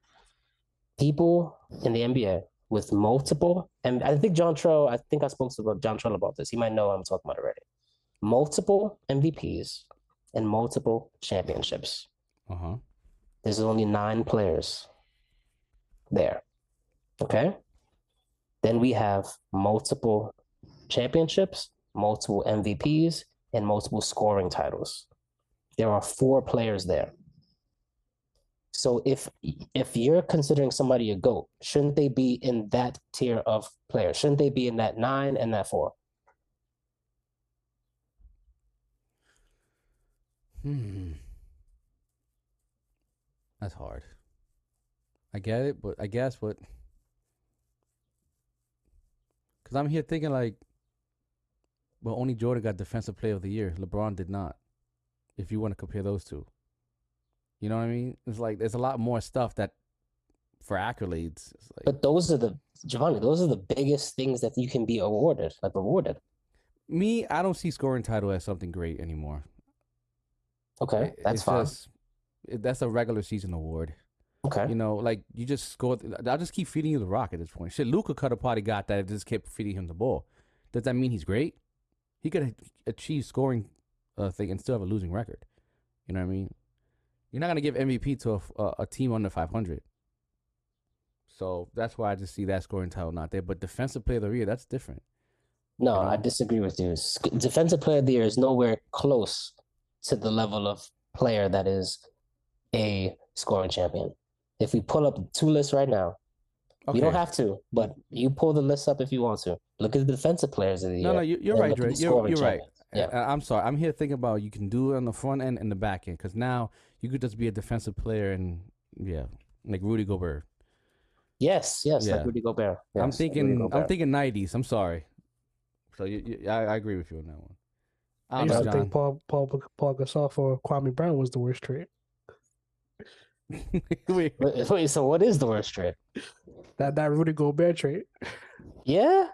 people in the NBA with multiple, and I think John Trell, I think I spoke to John Trell about this. He might know what I'm talking about already. Multiple MVPs and multiple championships. Uh huh. There's only nine players there. Okay? Then we have multiple championships, multiple MVPs, and multiple scoring titles. There are four players there. So if if you're considering somebody a GOAT, shouldn't they be in that tier of players? Shouldn't they be in that nine and that four? Hmm. That's hard. I get it, but I guess what because I'm here thinking like, well, only Jordan got Defensive Player of the Year. LeBron did not. If you want to compare those two, you know what I mean? It's like there's a lot more stuff that for accolades. It's like, But those are the Giovanni, those are the biggest things that you can be awarded, like rewarded. me, I don't see scoring title as something great anymore. Okay, that's fine. just- that's a regular season award. Okay. You know, like you just scored. I'll just keep feeding you the rock at this point. Shit, Luka could have probably got that. if Just kept feeding him the ball. Does that mean he's great? He could achieve scoring uh, thing and still have a losing record. You know what I mean? You're not gonna give MVP to a team under 500. So that's why I just see that scoring title not there. But defensive player of the year, that's different. No, you I disagree with you. Defensive player of the year is nowhere close to the level of player that is a scoring champion. If we pull up two lists right now, Okay. you don't have to, but you pull the list up if you want to. Look at the defensive players of the No, year. no, you, you're right, Dre. You're, you're right. Yeah. Uh, I'm sorry. I'm here thinking about you can do it on the front end and the back end because now you could just be a defensive player and yeah, like Rudy Gobert. Yes, yes, Yeah. like Rudy Gobert. I'm Yes, like Rudy thinking. I'm thinking 90s. I'm sorry. So you, you, I, I agree with you on that one. I I don't used to John. think Paul Paul Pau Gasol for Kwame Brown was the worst trade. Wait, Wait, wait, so what is the worst trade? That that Rudy Gobert trade. Yeah,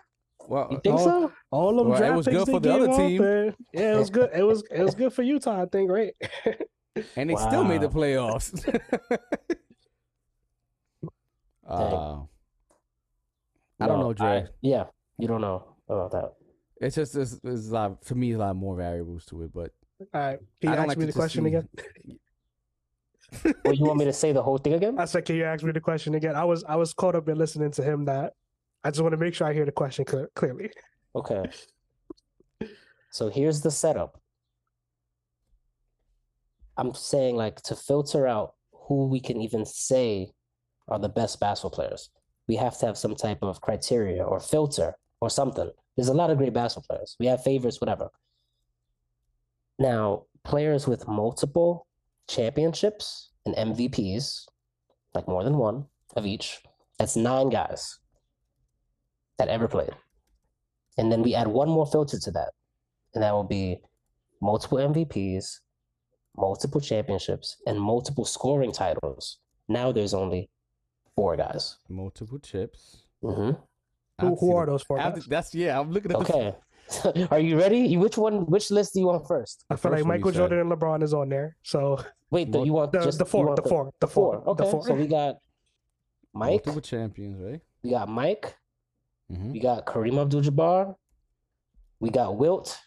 well, you think Oh, so? All them Well, it draft was picks good they for the gave other up, team. and- yeah, it was good. It was it was good for Utah, I think, right? and they still made the Wow. playoffs. uh, I don't No, know, Dre. yeah, you don't know about that. It's just it's, it's a lot for me. A lot more variables to it, but All right, can you don't ask like me the question see- again? Well, you want me to say the whole thing again? I said, can you ask me the question again? I was I was caught up in listening to him. That I just want to make sure I hear the question clear, clearly. Okay. So here's the setup. I'm saying like to filter out who we can even say are the best basketball players. We have to have some type of criteria or filter or something. There's a lot of great basketball players. We have favorites, whatever. Now, players with multiple championships and MVPs, like more than one of each, that's nine guys that ever played. And then we add one more filter to that, and that will be multiple MVPs, multiple championships, and multiple scoring titles. Now there's only four guys. multiple chips. hmm have Who who are those four guys? that's yeah. I'm looking at the Okay. Are you ready? Which one? Which list do you want first? I feel first like one you Michael said. Jordan and LeBron is on there. So Wait, the, you want the just the you four, want the four, the the four. four, Okay, the four. so we got Mike, multiple champions, right? we got Mike, Mm-hmm. we got Kareem Abdul-Jabbar, we got Wilt,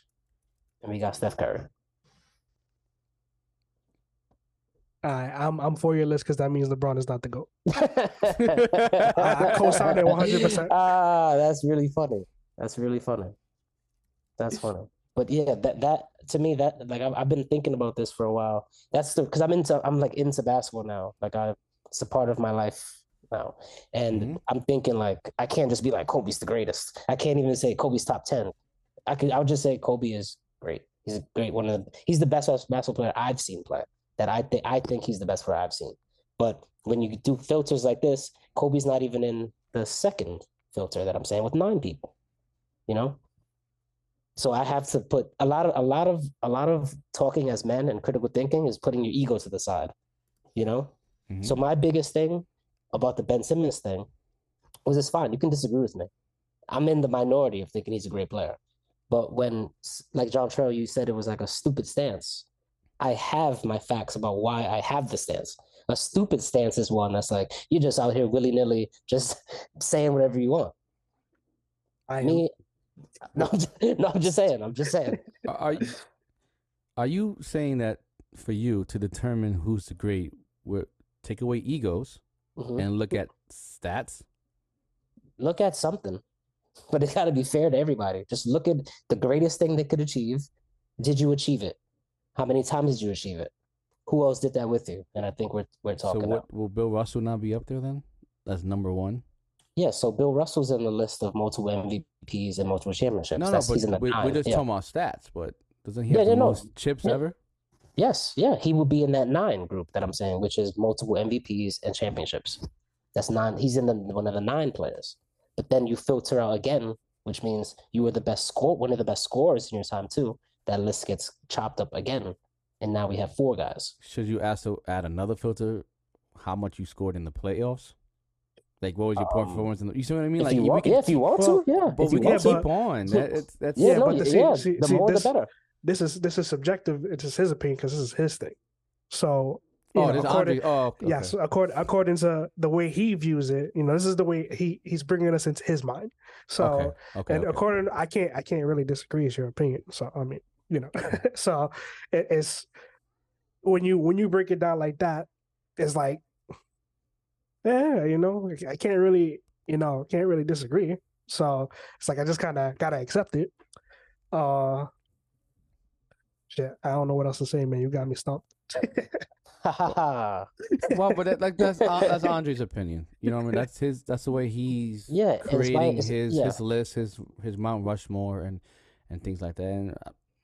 and we got Steph Curry. All right, I'm I'm for your list because that means LeBron is not the goat. I co-sign it 100%. Ah, that's really funny. That's really funny. That's funny. But yeah, that that to me that like I've, I've been thinking about this for a while. That's the because I'm into I'm like into basketball now. Like I it's a part of my life now, and Mhm. I'm thinking like I can't just be like Kobe's the greatest. I can't even say Kobe's top ten. I could I would just say Kobe is great. He's a great one of the, he's the best basketball player I've seen play. That I think I think he's the best player I've seen. But when you do filters like this, Kobe's not even in the second filter that I'm saying with nine people. You know? So I have to put a lot of a lot of a lot of talking as men and critical thinking is putting your ego to the side. You know? Mhm. So my biggest thing about the Ben Simmons thing was it's fine. You can disagree with me. I'm in the minority of thinking he's a great player. But when, like John Trell, you said it was like a stupid stance. I have my facts about why I have the stance. A stupid stance is one that's like you're just out here willy nilly, just saying whatever you want. I am. Me, no, I'm just, no, I'm just saying. I'm just saying. Are- Are you, are you saying that for you to determine who's the great, we take away egos Mhm. and look at stats? Look at something, but it's got to be fair to everybody. Just look at the greatest thing they could achieve. Did you achieve it? How many times did you achieve it? Who else did that with you? And I think we're we're So talking. what about. will Bill Russell not be up there then? That's number one. Yeah, so Bill Russell's in the list of multiple MVPs and multiple championships. No, no, That's, but he's in the we, we're just yeah. talking about stats. But doesn't he have yeah, the no. most chips Yeah. ever? Yes, yeah, he will be in that nine group that I'm saying, which is multiple MVPs and championships. That's nine. He's in the one of the nine players. But then you filter out again, which means you were the best score, one of the best scorers in your time too. That list gets chopped up again, and now we have four guys. Should you also add another filter? How much you scored in the playoffs? Like what was your Um, performance in the? You see what I mean? If like you we want, can yeah, if you want well, to, yeah, But if we you can want Yeah, to, keep but- on. That, that's yeah, Yeah, no, but the- yeah, see- the see, more this- the better. this is this is subjective. It is just his opinion because this is his thing. So, you oh, know, this according, Oh, okay. yes, according according to the way he views it, you know, this is the way he he's bringing us into his mind. So, okay. Okay. and okay. according, I can't I can't really disagree with your opinion. So, I mean, you know, so it, it's when you when you break it down like that, it's like, yeah, you know, I can't really, you know, can't really disagree. So it's like I just kind of gotta accept it. Uh, shit, I don't know what else to say, man. You got me stumped. Ha ha ha. well, but that, like that's uh, that's Andre's opinion. You know what I mean? That's his. That's the way he's Yeah, and it's by- creating it's- his yeah. his list, his his Mount Rushmore, and and things like that. And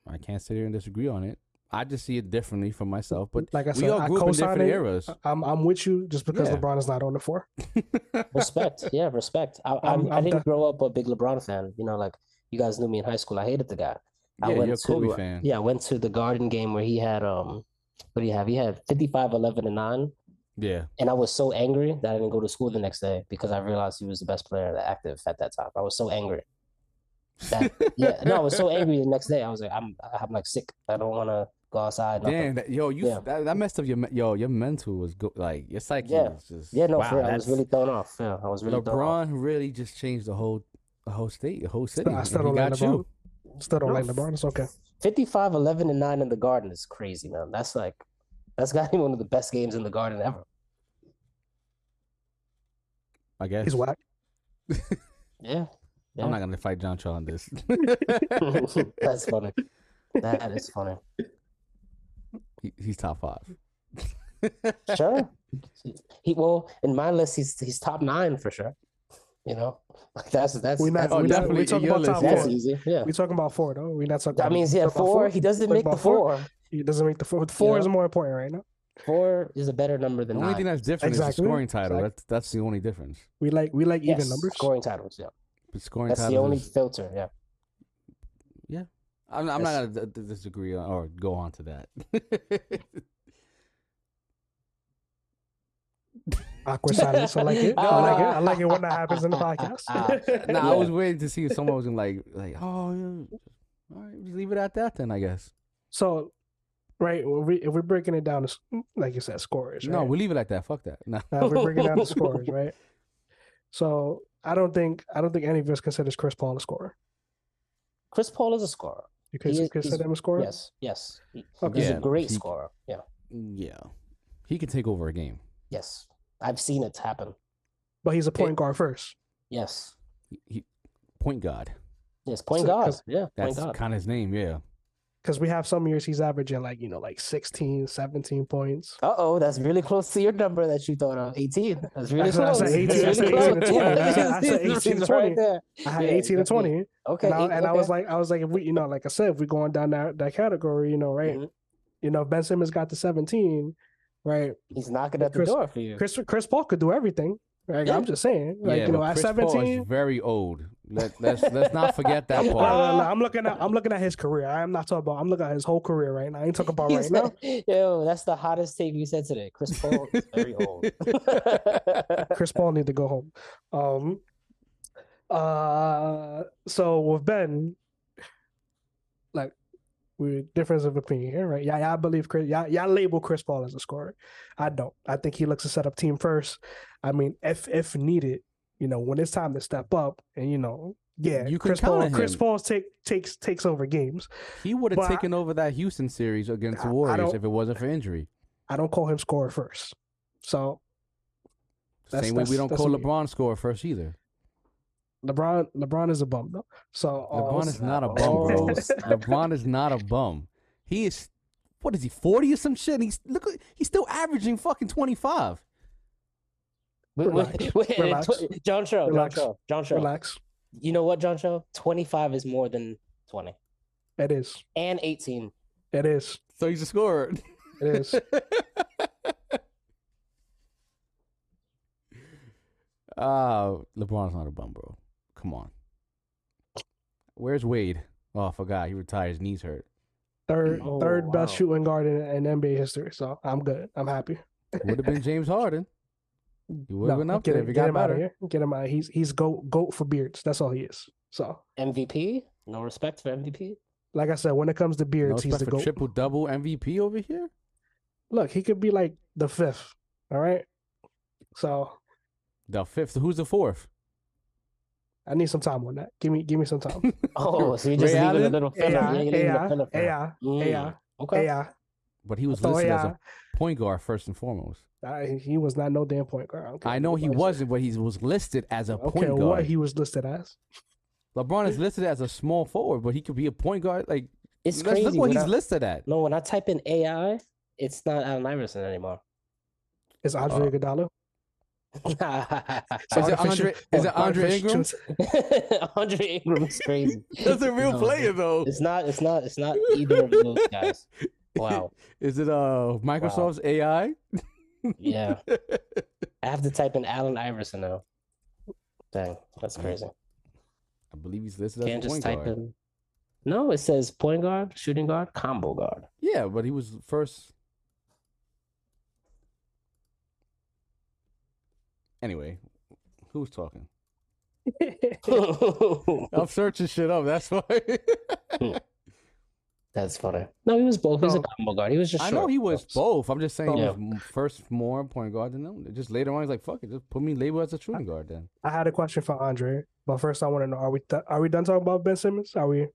I, I can't sit here and disagree on it. I just see it differently for myself. But like I we said, all I grew up in co-sign different it. eras. I'm I'm with you just because Yeah. LeBron is not on the floor. Respect, yeah, respect. I, I, I'm- I didn't def- grow up a big LeBron fan. You know, like you guys knew me in high school. I hated the guy. I yeah, went you're a Kobe to, fan. Yeah, I went to the Garden game where he had um, what do you have? He had 55, 11, and nine. Yeah. And I was so angry that I didn't go to school the next day because I realized he was the best player active at that time. I was so angry. That, yeah, no, I was so angry the next day. I was like, I'm, I'm like sick. I don't want to go outside. nothing. Damn, that, yo, you Yeah. that, that messed up your yo your mental was go like your psyche Yeah. was just Yeah, no, wow, for real, I was really thrown off. Yeah, I was really thrown off. LeBron really just changed the whole the whole state, the whole city. I still don't like got LeBron. you. Still don't No, like LeBron. It's okay. 55, 11, and 9 in the garden is crazy, man. That's like, that's got to be one of the best games in the garden ever. I guess He's whack. Yeah. Yeah. I'm not gonna fight John Cho on this. That's funny. That is funny. He- he's top five. Sure. He well in my list he's he's top nine for sure. You know, like that's that's We not that's, Oh, we not definitely we talking about top list, that's four. easy. Yeah. we're talking about four though. We're not talking. That about, means yeah, talking about four. He doesn't make the four? four. He doesn't make the four. Four is more important right now. Four is a better number than The than only nine. thing that's different is the scoring title. Exactly. That's that's the only difference. We like we like even numbers. scoring titles. Yeah, But scoring that's the only is, filter. Yeah. Yeah. I'm, I'm not gonna d- d- disagree on, or go on to that. Awkward silence. I like it. I like it. I like it when that happens in the podcast. nah, I was waiting to see if someone was gonna like like oh yeah, all right, just leave it at that then I guess. so, right, if, we, if we're breaking it down to, like you said, scores. Right? No, we leave it like that. Fuck that. No. Now, we're breaking down the scores, right? So I don't think I don't think any of us considers Chris Paul a scorer. Chris Paul is a scorer. You He consider, is- consider him a scorer? Yes, yes. He- Okay. He's Yeah, a great he- scorer. Yeah. Yeah, he can take over a game. Yes. I've seen it happen. But he's a point guard first. Yes. He, he point guard. Yes. Point So, guard. 'cause Yeah. Point That's kind of his name. Yeah. Because we have some years he's averaging like, you know, like 16, 17 points. Uh oh, that's really close to your number that you thought of. 18. That's really I said- I close. said 18 I That's said really 18 to close. 20. I Yeah, said- I said 18 to 20. there. I had Yeah, 18 to 20. Okay. And, I, eight- and I was like, I was like, if we, you know, like I said, if we're going down that, that category, you know, right? Mhm. You know, Ben Simmons got the 17, right? he's knocking at the Chris- door for you. Chris Chris Paul could do everything. Right? Yeah. I'm just saying. Like, yeah, you know, but at Chris 17, is very old. Let, let's let's not forget that No, part. no, no, I'm looking at I'm looking at his career. I am not talking about I'm looking at his whole career right now. I ain't talking about right now. Yo, that's the hottest take you said today. Chris Paul is very old. Chris Paul need to go home. Um uh so with Ben, like we difference of opinion here, right? Yeah, yeah, I believe Chris. Yeah, y'all label Chris Paul as a scorer. I don't. I think he looks to set up team first. I mean, if if needed, you know, when it's time to step up, and you know, yeah, You Chris Paul. Chris. Paul take takes takes over games. He would have But I- taken over that Houston series against I- the Warriors if it wasn't for injury. I don't call him scorer first. So That's- Same way we don't call. LeBron score first either. LeBron LeBron is a bum though. So LeBron uh, is not a bum, bro. LeBron is not a bum. He is what is he, forty or some shit? And he's look he's still averaging fucking twenty five. Wait, wait, Relax. wait, Relax. tw- John Show, John Relax. Show, John Show. relax. You know what, John Show? 25 is more than 20 It is. and 18. It is. So he's a scorer. It is. uh LeBron's not a bum, bro. Come on. Where's Wade? Oh, I forgot. He retired. His knees hurt. Third Oh, third best shooting guard in, in NBA history. So I'm good. I'm happy. Would have been James Harden. He would have been up get there if he get got him out of here. Get him out. He's he's goat goat for beards. That's all he is. So MVP? No respect for MVP? like I said, when it comes to No beards, he's the for goat. triple double MVP over here. Look, he could be like the fifth. All right. So The fifth. Who's the fourth? I need some time on that. Give me give me some time. Oh, so you just Ray leaving a Allen? little filler. AI, Yeah, you're AI, filler for him. AI, Mm, AI, Okay. AI. But he was So listed as a point guard first and foremost. I, he was not no damn point guard. don't I know he wasn't, but he was listed as a Okay, point guard. what he was listed as. LeBron is listed as a small forward, but he could be a point guard. Like, It's let's crazy. look what when he's I- listed at. No, when I type in AI, it's not Allen Iverson anymore. It's Andre Uh, Iguodala. Is it Andre? Is it Andre Ingram? ins- Andre Ingram's crazy. That's a real No, player, though. It's not. It's not. It's not either of those guys. Wow. Is it uh Microsoft's AI? Yeah. I have to type in Allen Iverson now. Dang, that's crazy. I believe he's listed Can't as a just type guard. in. No, it says point guard, shooting guard, combo guard. Yeah, but he was first. Anyway, who's talking? I'm searching shit up. That's why. Hmm. That's funny. No, he was both. He was a No. combo guard. He was just. I know he was both. I'm just saying he Yeah. was first more point guard than them. Just later on, he's like, "Fuck it, just put me label as a shooting guard." Then I had a question for Andre, but first I want to know: Are we th- are we done talking about Ben Simmons? Are we?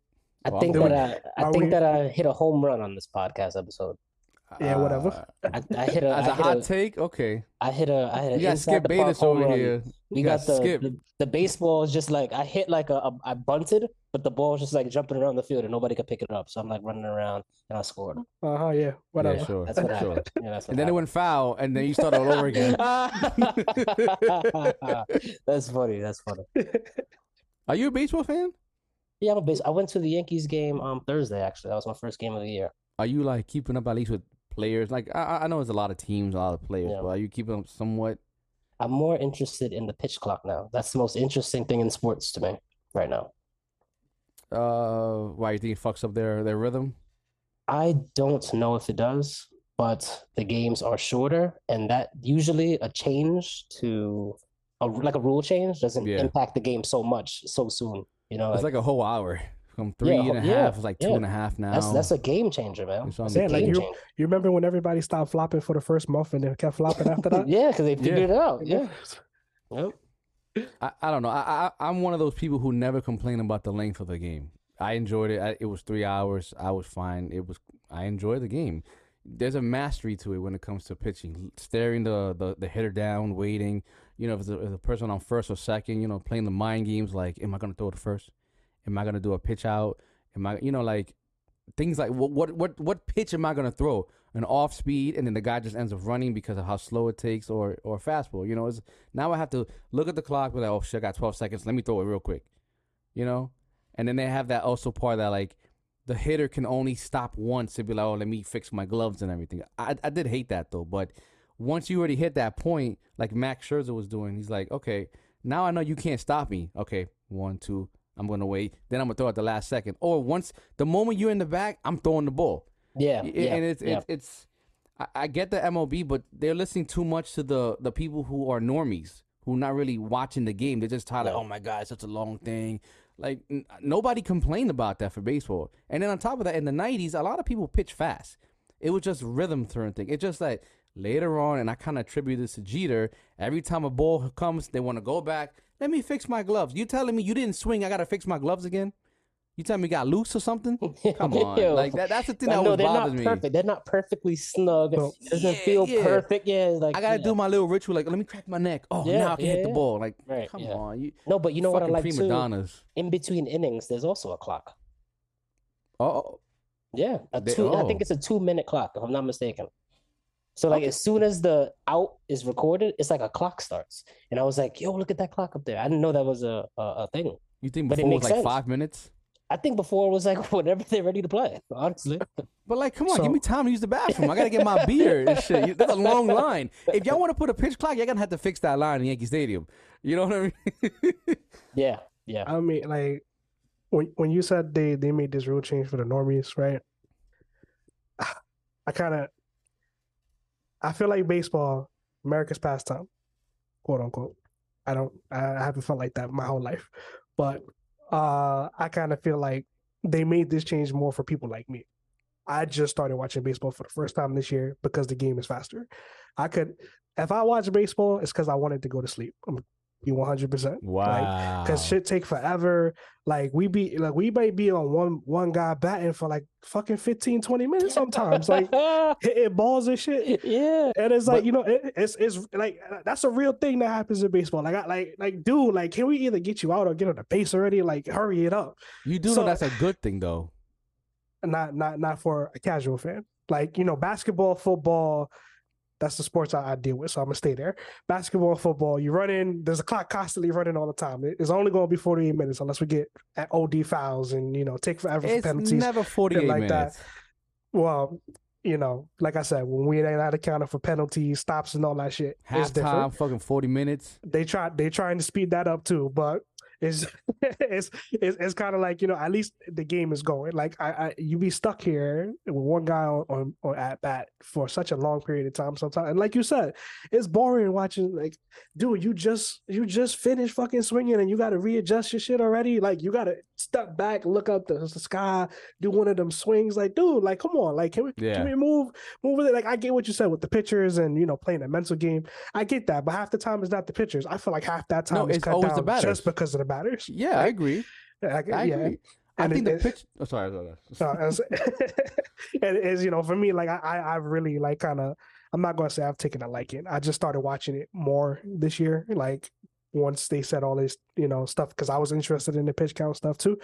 I Well, think I'm that I, I think we- that I hit a home run on this podcast episode. Yeah, whatever. Uh, I, I hit a. as I a hit hot a- take, okay. I hit a. I hit a. You got Skip Bayless over run. here. We got, got the, Skip. the the baseball is just like I hit like a, a I bunted, but the ball was just like jumping around the field and nobody could pick it up. So I'm like running around and I scored. Uh huh. Yeah. Whatever. Yeah, sure, That's what sure. happened. Yeah, that's what And then it went foul, and then you start all over again. that's funny. That's funny. Are you a baseball fan? Yeah, I'm a base. I went to the Yankees game um Thursday. Actually, that was my first game of the year. Are you like keeping up at least with players? Like I, I- know there's a lot of teams, a lot of players, Yeah. but are you keeping them somewhat? I'm more interested in the pitch clock now. That's the most interesting thing in sports to me right now. Uh, why you think it fucks up their their rhythm? I don't know if it does, but the games are shorter, and that usually a change to a like a rule change doesn't Yeah. impact the game so much so soon. You know, It's like, like a whole hour from three Yeah, and a half. yeah, It's like two yeah. and a half now. that's that's a game changer, man. It's on That's the a Yeah, like you- changer. You remember when everybody stopped flopping for the first month and then kept flopping after that? Yeah, because they figured it out. Yeah. Yep. I, I don't know. I, I I'm one of those people who never complain about the length of the game. I enjoyed it. I, it was three hours. I was fine. It was. I enjoyed the game. There's a mastery to it when it comes to pitching. Staring the the, the hitter down, waiting. You know, if it's, a, if the person on first or second, you know, playing the mind games like, am I gonna throw it first? Am I gonna do a pitch out? Am I, you know, like things like what what what what pitch am I gonna throw? An off speed, and then the guy just ends up running because of how slow it takes, or or fastball. You know, it's now I have to look at the clock. Be like, oh shit, I got twelve seconds. Let me throw it real quick. You know, and then they have that also part that like the hitter can only stop once to be like, oh, let me fix my gloves and everything. I I did hate that though, but once you already hit that point, like Max Scherzer was doing, he's like, okay, now I know you can't stop me. Okay, one, two, I'm gonna wait. Then I'm gonna throw at the last second. Or once the moment you're in the back, I'm throwing the ball. Yeah. Y- Yeah. and it's yeah. it's it's I, I get the MLB, but they're listening too much to the the people who are normies who not really watching the game. They're just tired like, oh my god, it's such a long thing. Like n- nobody complained about that for baseball. And then on top of that, in the '90s, a lot of people pitch fast. It was just rhythm turn thing. It just like later on, and I kind of attribute this to Jeter. Every time a ball comes, they want to go back. Let me fix my gloves. You telling me you didn't swing? I gotta fix my gloves again. You telling me you got loose or something? Come on, like that. That's the thing that know always they're bothers not me. perfect. They're not perfectly snug. It doesn't Yeah, feel yeah. perfect. Yeah, like I gotta do my little ritual. Like, let me crack my neck. Oh, Yeah, now I can hit the ball. Like, Right, come on, you No, but you know what I like prima too. donnas. In between innings, there's also a clock. Oh, Yeah, a They- two. I oh. think it's a two minute clock, if I'm not mistaken. So like as soon as the out is recorded, it's like a clock starts, and I was like, "Yo, look at that clock up there!" I didn't know that was a a, a thing. you think But it before it was makes like sense. five minutes? I think before it was like whenever they're ready to play. Honestly, But like, come on, So- give me time to use the bathroom. I gotta get my beer and shit. That's a long line. If y'all want to put a pitch clock, y'all gonna have to fix that line in Yankee Stadium. You know what I mean? yeah, yeah. I mean, like when when you said they they made this rule change for the normies, right? I kind of I feel like baseball, America's pastime, quote unquote. I don't I haven't felt like that my whole life, but uh I kind of feel like they made this change more for people like me. I just started watching baseball for the first time this year because the game is faster. I could, if I watch baseball, it's because I wanted to go to sleep. I'm be 100. percent Wow. because shit take forever. Like we be like we might be on one one guy batting for like fucking 15, 20 minutes sometimes. like hitting balls and shit. yeah, And it's like But- you know, it, it's it's like that's a real thing that happens in baseball. Like I like like dude, like can we either get you out or get on the base already? Like hurry it up. you do so- know that's a good thing though. Not not not for a casual fan. Like you know, basketball, football. That's the sports I, I deal with, so I'm gonna stay there. Basketball, football. You run in. There's a clock constantly running all the time. It- It's only going to be 48 minutes unless we get at OD fouls and you know take forever for It's penalties. never 48 like that. minutes. Well, you know, like I said, when we ain't out of accounting for penalties, stops, and all that shit, it's different. Halftime, fucking 40 minutes. They try they trying to speed that up too, but it's it's it's, it's kind of like you know at least the game is going. Like I, I you be stuck here with one guy on, on on at bat for such a long period of time sometimes, and like you said, it's boring watching. Like, dude, you just you just finished fucking swinging and you got to readjust your shit already. Like you got to step back, look up the, the sky, do one of them swings. Like, dude, like come on, like can we Yeah. can we move move with it? Like I get what you said with the pitchers and you know playing a mental game. I get that, but half the time it's not the pitchers. I feel like half that time No, is it's cut always the down batters. just because of the batters. Yeah, I agree. Yeah, I yeah. agree. I think it- the. Oh, sorry, sorry. sorry. And you know for me like I I I've really like kind of I'm not gonna say I've taken a liking. I just started watching it more this year. Like once they said all this you know stuff because I was interested in the pitch count stuff too,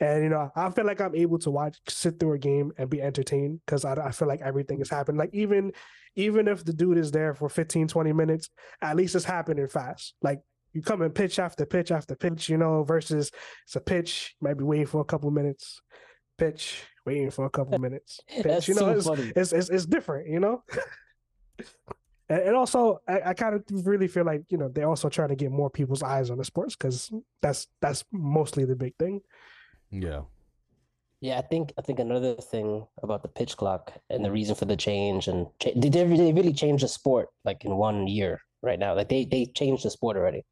and you know I feel like I'm able to watch sit through a game and be entertained because I I feel like everything is happening. Like even even if the dude is there for 15 20 minutes, at least it's happening fast. Like you come and pitch after pitch after pitch, you know, versus it's a pitch, you might be waiting for a couple minutes, pitch, waiting for a couple minutes, pitch. that's you know, so it's, it's it's it's different, you know. and, and also, I, I kind of really feel like you know they're also trying to get more people's eyes on the sports because that's that's mostly the big thing. Yeah. Yeah, I think I think another thing about the pitch clock and the reason for the change and cha- they did they really changed the sport like in one year right now. Like they they changed the sport already.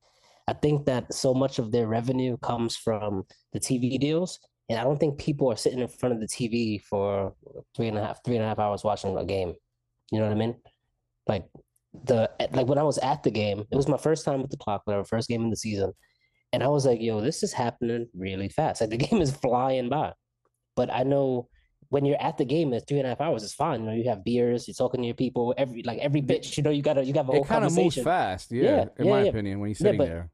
I think that so much of their revenue comes from the TV deals, and I don't think people are sitting in front of the TV for three and a half three and a half hours watching a game. You know what I mean? Like the like when I was at the game, it was my first time with the clock, whatever, first game in the season, and I was like, "Yo, this is happening really fast. Like the game is flying by." But I know when you're at the game, it's three and a half hours. It's fine. You know, you have beers, you're talking to your people. Every like every bitch, you know, you gotta you got a whole It kind of moves fast. Yeah, Yeah, in yeah, my yeah. opinion, when you're sitting but- there.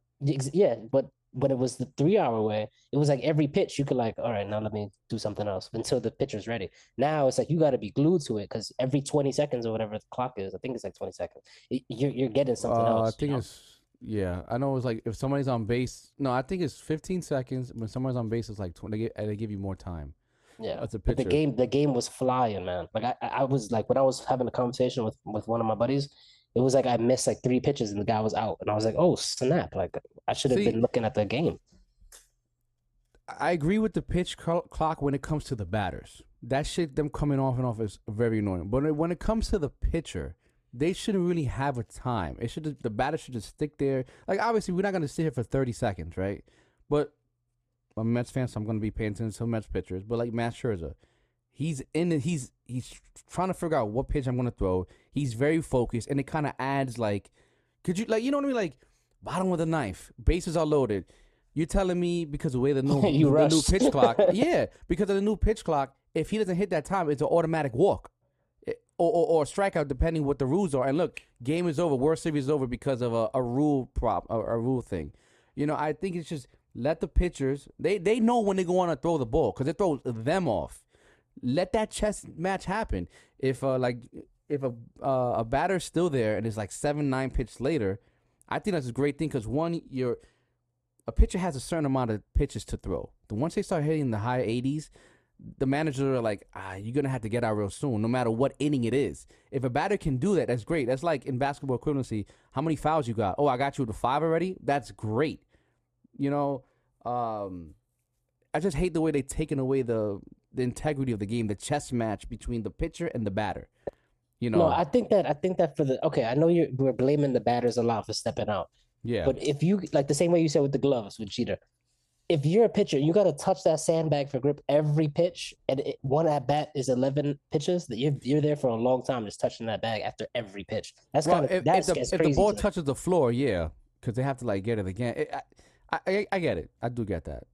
Yeah, but when it was the three hour way, it was like every pitch you could like, all right, now let me do something else until the pitcher's ready. Now it's like you got to be glued to it because every 20 seconds or whatever the clock is, I think it's like 20 seconds, you're, you're getting something Uh, else. I you think know? it's yeah. I know it's like if somebody's on base. No, I think it's 15 seconds. When someone's on base, it's like 20. They, give, they give you more time. Yeah. That's a But the game, the game was flying, man. Like I, I I was like when I was having a conversation with with one of my buddies, it was like I missed like three pitches and the guy was out, and I was like, oh snap! Like I should have been looking at the game. I agree with the pitch cl- clock when it comes to the batters. That shit, them coming off and off is very annoying. But when it comes to the pitcher, they shouldn't really have a time. It should the batter should just stick there. Like obviously, we're not gonna sit here for thirty seconds, right? But a Mets fan, so I'm going to be paying attention to Mets pitchers. But like Max Scherzer, he's in. He's he's trying to figure out what pitch I'm going to throw. He's very focused, and it kind of adds like, could you like you know what I mean? Like bottom of the knife, bases are loaded. You're telling me because of the way the new the new pitch clock, yeah, because of the new pitch clock, if he doesn't hit that time, it's an automatic walk. Or, or, or strikeout, depending what the rules are. And look, game is over. World Series is over because of a, a rule prop, a, a rule thing. You know, I think it's just let the pitchers. They they know when they go on to throw the ball because it throws them off. Let that chess match happen. If uh like if a uh, a batter's still there and it's like seven nine pitches later, I think that's a great thing because one you're a pitcher has a certain amount of pitches to throw. The once they start hitting the high 80s, the managers are like, ah, you're gonna have to get out real soon, no matter what inning it is. If a batter can do that, that's great. That's like in basketball equivalency. How many fouls you got? Oh, I got you to five already. That's great. You know, um, I just hate the way they've taken away the the integrity of the game, the chess match between the pitcher and the batter. You know, No, I think that I think that for the okay, I know you're we're blaming the batters a lot for stepping out. yeah, But if you like the same way you said with the gloves with Jeter, if you're a pitcher, you got to touch that sandbag for grip every pitch, and it, one at bat is eleven pitches. That you're you're there for a long time just touching that bag after every pitch. That's well, kind of if, if that's the, if the ball to touches the floor, yeah, because they have to like get it again. It, I, I, I get it. I do get that.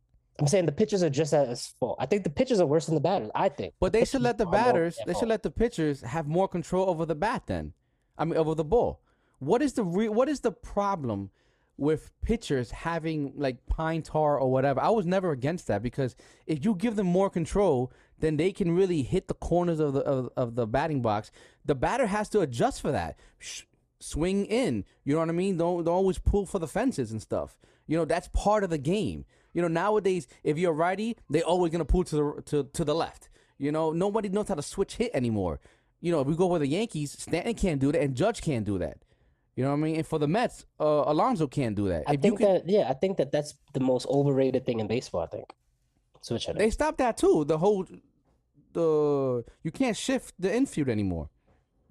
I'm saying the pitchers are just as fault. I think the pitchers are worse than the batters. I think, But they should let the batters, they should let the pitchers have more control over the bat. Then, I mean, over the ball. What is the re- What is the problem with pitchers having like pine tar or whatever? I was never against that because if you give them more control, then they can really hit the corners of the of, of the batting box. The batter has to adjust for that. Sh- swing in. You know what I mean? Don't don't always pull for the fences and stuff. You know that's part of the game. You know nowadays, if you're righty, they always gonna pull to the to, to the left. You know nobody knows how to switch hit anymore. You know if we go with the Yankees, Stanton can't do that, and Judge can't do that. You know what I mean? And for the Mets, uh, Alonso can't do that. I if think can, that yeah, I think that that's the most overrated thing in baseball. I think switch hitting. they stopped that too. The whole the you can't shift the infield anymore.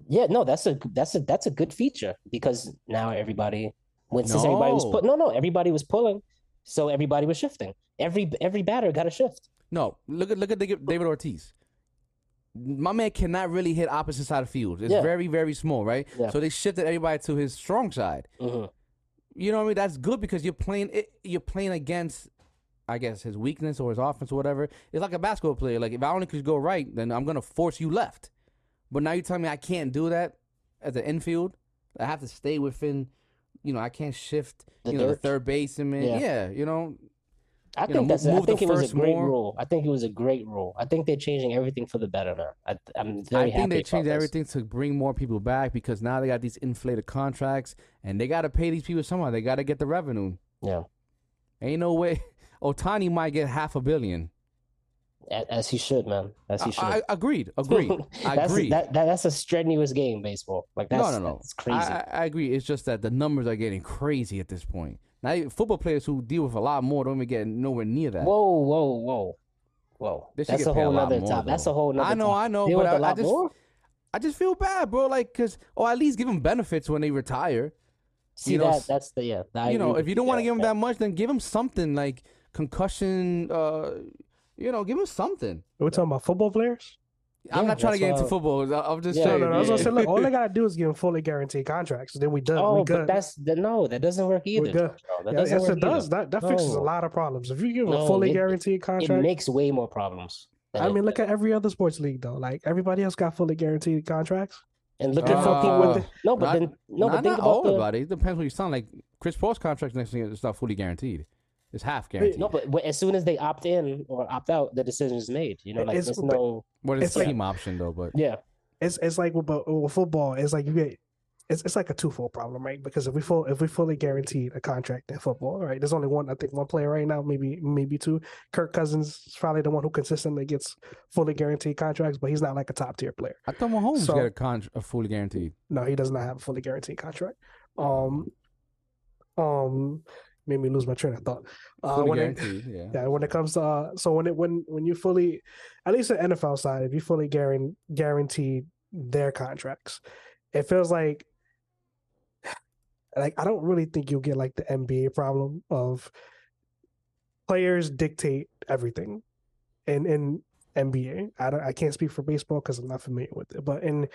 Yeah, no, that's a that's a that's a good feature because now everybody when since everybody was put no no everybody was pulling, so everybody was shifting. Every every batter got a shift. No, look at look at David Ortiz. My man cannot really hit opposite side of field. It's Yeah. very very small, right? Yeah. So they shifted everybody to his strong side. hmm You know what I mean? That's good because you're playing it. You're playing against, I guess, his weakness or his offense or whatever. It's like a basketball player. Like if I only could go right, then I'm gonna force you left. But now you're telling me I can't do that as an infield. I have to stay within. You know, I can't shift. The you know, the third baseman. Yeah. Yeah. you know, I You think move- that's I move think it was a great more. rule. I think it was a great rule. I think they're changing everything for the better now. I, I'm I think they changed everything to bring more people back because now they got these inflated contracts and they got to pay these people somehow. They got to get the revenue. Yeah, Ain't no way. Ohtani might get half a billion. As he should, man. As he should. I, I agreed. Agreed. I that's agree. that, that that's a strenuous game, baseball. Like that's no, no, no. that's crazy. I, I agree. It's just that the numbers are getting crazy at this point. Now, football players who deal with a lot more don't even get nowhere near that. whoa, whoa, whoa, whoa. That's a whole more, top. That's a whole nother I know, top. I know, Deal but with I- a I just- more? I just feel bad, bro. Like, cause or at least give them benefits when they retire. See you know, that? s- That's the yeah. I you know, if you don't want to give them that much, then give them something like concussion. Uh, you know, give them something. We're talking about football players. I'm Yeah, not trying to get into why- football. I- I'm just Yeah, No, saying. no, no. I was gonna say, look, all they gotta do is give them fully guaranteed contracts. Then we done. Oh, we but that's no, that doesn't work either. We're good. Joe. That Yeah, doesn't yes, work it does. either. That that fixes a lot of problems. If you give a fully it- guaranteed contract, It makes way more problems. I it- mean, look at every other sports league though. Like everybody else got fully guaranteed contracts. and look Get at fucking fucking with Uh, the- no, but not- then no, Nah, but think not about all the about it. It depends what you sound like. Chris Paul's contract next thing is not fully guaranteed. It's half guaranteed. no, but wh- as soon as they opt in or opt out, the decision is made. You know, like It's- there's no What is it's the like- team option though? But yeah. It's it's like with, but with football. It's like you get. It's, it's like a twofold problem, right? Because if we full if we fully guaranteed a contract in football, right? There's only one, I think, one player right now, maybe maybe two. Kirk Cousins is probably the one who consistently gets fully guaranteed contracts, but he's not like a top tier player. I thought Mahomes So- get a con- a fully guaranteed. No, he does not have a fully guaranteed contract. Um, um, made me lose my train of thought. Uh, when it, yeah. yeah, when it comes to uh, so when it when when you fully, at least the NFL side, if you fully guaran- guaranteed their contracts, it feels like like I don't really think you'll get like the NBA problem of players dictate everything in in NBA. I don't, I can't speak for baseball because I'm not familiar with it, but in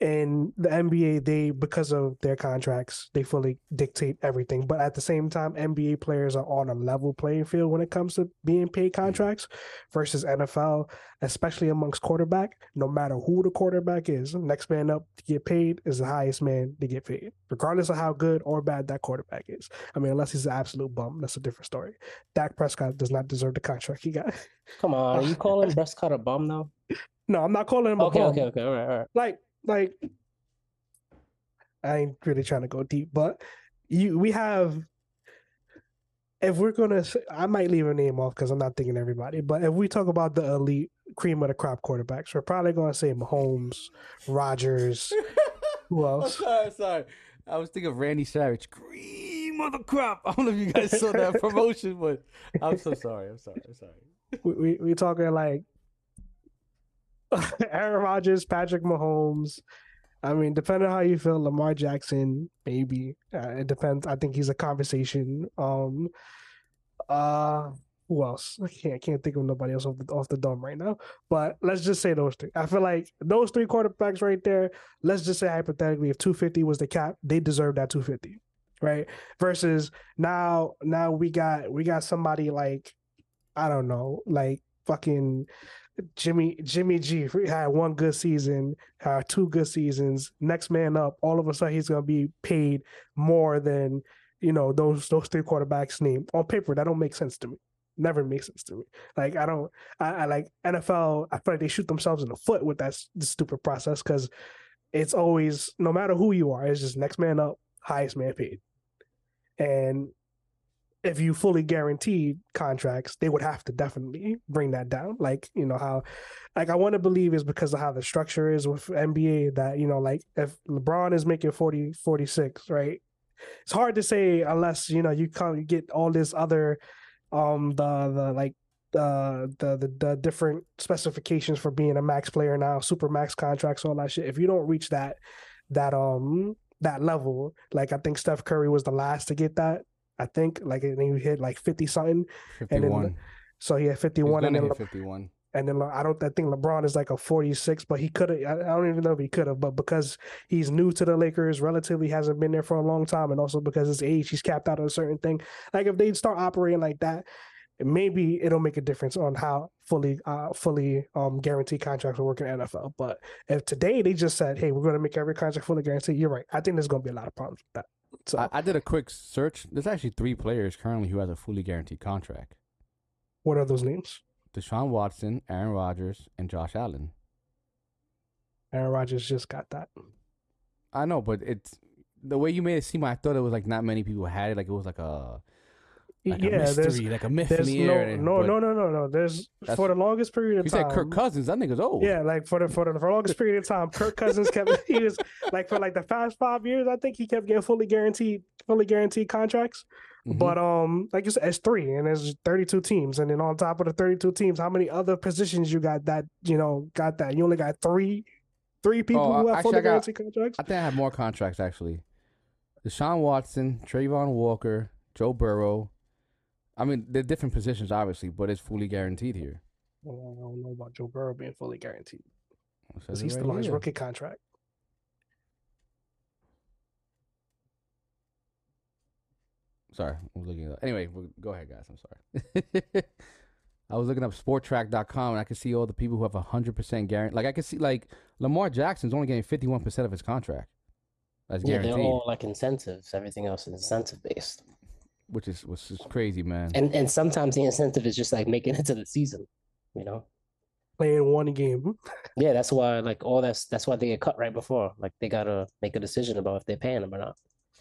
in the NBA, they because of their contracts, they fully dictate everything. But at the same time, NBA players are on a level playing field when it comes to being paid contracts versus NFL, especially amongst quarterback. No matter who the quarterback is, next man up to get paid is the highest man to get paid, regardless of how good or bad that quarterback is. I mean, unless he's an absolute bum, that's a different story. Dak Prescott does not deserve the contract he got. Come on, are you calling Prescott a bum now? No, I'm not calling him a Okay, bum. okay, okay. All right, all right. like like I ain't really trying to go deep, but you we have if we're gonna say, I might leave a name off because I'm not thinking everybody, but if we talk about the elite cream of the crop quarterbacks, we're probably gonna say Mahomes, Rodgers, who else? sorry, sorry. I was thinking of Randy Savage, cream of the crop. I don't know if you guys saw that promotion, but I'm so sorry. I'm sorry. I'm sorry. We we, we talking like Aaron Rodgers, Patrick Mahomes. I mean, depending on how you feel, Lamar Jackson, maybe. Uh, it depends. I think he's a conversation. Um, uh, who else? I can't can't think of nobody else off the off the dome right now. But let's just say those three. I feel like those three quarterbacks right there. Let's just say hypothetically, if 250 was the cap, they deserve that 250, right? Versus now, now we got we got somebody like I don't know, like fucking Jimmy Jimmy G had one good season, two good seasons. Next man up, all of a sudden he's gonna be paid more than you know those those three quarterbacks name on paper. That don't make sense to me. Never makes sense to me. Like I don't, I, I like NFL. I feel like they shoot themselves in the foot with that stupid process because it's always no matter who you are, it's just next man up, highest man paid, and if you fully guaranteed contracts, they would have to definitely bring that down. Like, you know, how like I want to believe is because of how the structure is with NBA that, you know, like if LeBron is making 40, 46, right? It's hard to say unless, you know, you come get all this other um the the like uh the, the the different specifications for being a max player now, super max contracts, all that shit. If you don't reach that that um that level, like I think Steph Curry was the last to get that. I think like and he hit like fifty something. And then 51. So he had fifty one, and then 51. and then I don't I think LeBron is like a forty six, but he could have. I I don't even know if he could have, but because he's new to the Lakers, relatively hasn't been there for a long time, and also because his age, he's capped out on a certain thing. Like if they start operating like that, maybe it'll make a difference on how fully uh fully um guaranteed contracts will work in NFL. But if today they just said, hey, we're going to make every contract fully guaranteed, you're right. I think there's going to be a lot of problems with that. So I, I did a quick search. There's actually three players currently who has a fully guaranteed contract: what are those names? Deshaun Watson, Aaron Rodgers, and Josh Allen. Aaron Rodgers just got that. I know, but it's the way you made it seem. I thought it was like not many people had it. Like it was like a like yeah, mystery, there's like a myth in there's the no air. no no no no no. There's for the longest period of You time. You said Kirk Cousins. That nigga's old. Yeah, like for the for the, for the longest period of time, Kirk Cousins kept he was like for like the past five years, I think he kept getting fully guaranteed fully guaranteed contracts. Mhm. But um, like you said, it's three and there's 32 teams, and then on top of the 32 teams, how many other positions you got that you know got that? You only got three, three people Oh, who have actually, fully guaranteed contracts. I think I have more contracts actually. Deshaun Watson, Travon Walker, Joe Burrow. I mean, they're different positions, obviously, but it's fully guaranteed here. Well, I don't know about Joe Burrow being fully guaranteed It says because he's right still on his rookie contract. Sorry, I was looking it up. Anyway, go ahead, guys. I'm sorry. I was looking up Spotrac.com and I could see all the people who have 100% guarantee. Like, I could see, like, Lamar Jackson's only getting 51% of his contract. That's Yeah, guaranteed, they're all like incentives. Everything else is incentive based. Which is which is crazy, man. And and sometimes the incentive is just like making it to the season, you know? Playing one game. Yeah, that's why like all that's that's why they get cut right before. Like they gotta make a decision about if they're paying them or not.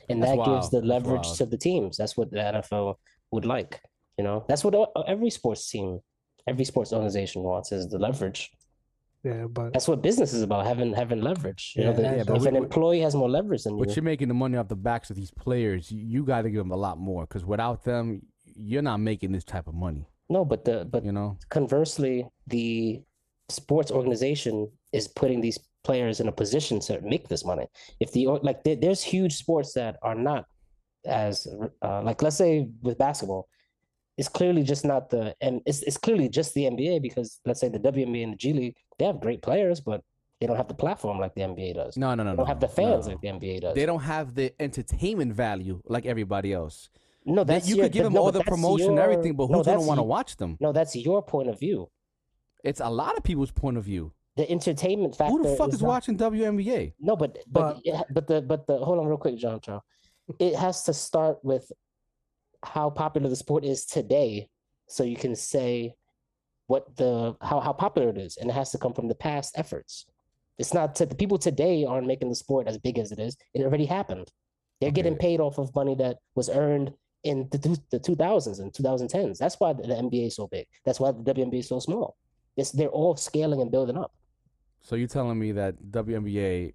And That's that gives the leverage to the teams. That's what the NFL would like. You know, that's what uh, every sports team, every sports organization wants is the leverage. Yeah, but That's what business is about, having having leverage. You know, Yeah, the- yeah, but if we- an employee has more leverage than But you, you're making the money off the backs of these players. You, you got to give them a lot more because without them, you're not making this type of money. no, but the but You know, conversely, the sports organization is putting these players in a position to make this money. If the or- like, there, there's huge sports that are not as uh, like, let's say with basketball, it's clearly just not the and it's it's clearly just the NBA because let's say the WNBA and the G League they have great players, but they don't have the platform like the NBA does. No, no, no, They no. don't have the fans no. like the NBA does. They don't have the entertainment value like everybody else. no, They- that's you your, could give but them no, all the that's promotion and everything, but no, who's gonna want to watch them? No, that's your point of view. It's a lot of people's point of view. The entertainment factor. Who the fuck is not- watching WNBA? No, but but it- but the but the hold on real quick, John Chow. It has to start with how popular the sport is today, so you can say what the how how popular it is, and it has to come from the past efforts. It's not to, the people today aren't making the sport as big as it is. It already happened. They're getting paid off of money that was earned in the the 2000s and 2010s. That's why the, the NBA is so big. That's why the WNBA is so small. It's, they're all scaling and building up. So you're telling me that WNBA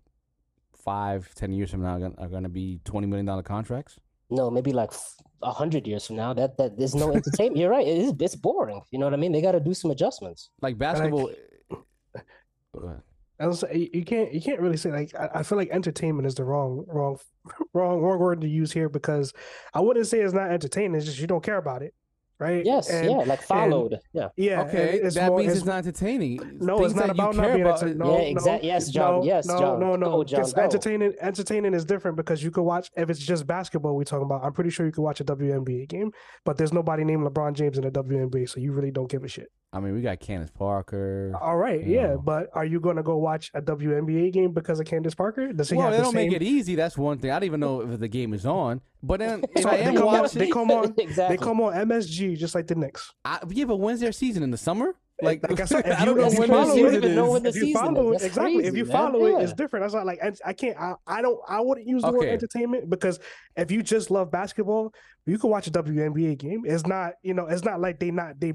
five, ten years from now are gonna be twenty million dollar contracts? No, maybe like f- a hundred years from now, that that there's no entertainment. You're right. It is it's boring. You know what I mean? They got to do some adjustments. Like basketball. Go ahead. I was you you can't you can't really say like I, I feel like entertainment is the wrong wrong wrong wrong word to use here because I wouldn't say it's not entertaining. It's just you don't care about it, right? Yes, And- yeah, like followed. Yeah, yeah. okay, it's that more- means it's- it's not entertaining. No, Things it's not about not care being about. enter- no, yeah, exactly. Yes, John. No, yes, no, John. no, no. Go, John. Because go. entertaining, entertaining is different because you could watch if it's just basketball. We're talking about. I'm pretty sure you could watch a WNBA game, but there's nobody named LeBron James in the WNBA, so you really don't give a shit. I mean, we got Candace Parker. All right, You yeah, know. but are you gonna go watch a WNBA game because of Candace Parker? Does he Well, have they the don't same? make it easy. That's one thing. I don't even know if the game is on. But then if So I they am come on- watching, they come on- exactly. They come on MSG just like the Knicks. I, yeah, but when's their season in the summer? Like, Like I said, if I don't you- know if when their follow You don't season even know when the if you follow it, That's exactly. if crazy, you man. follow it, it's Yeah. different. That's not like I, I can't. I, I don't. I wouldn't use the word entertainment because if you just love basketball, you can watch a WNBA game. It's not. You know, it's not like they not they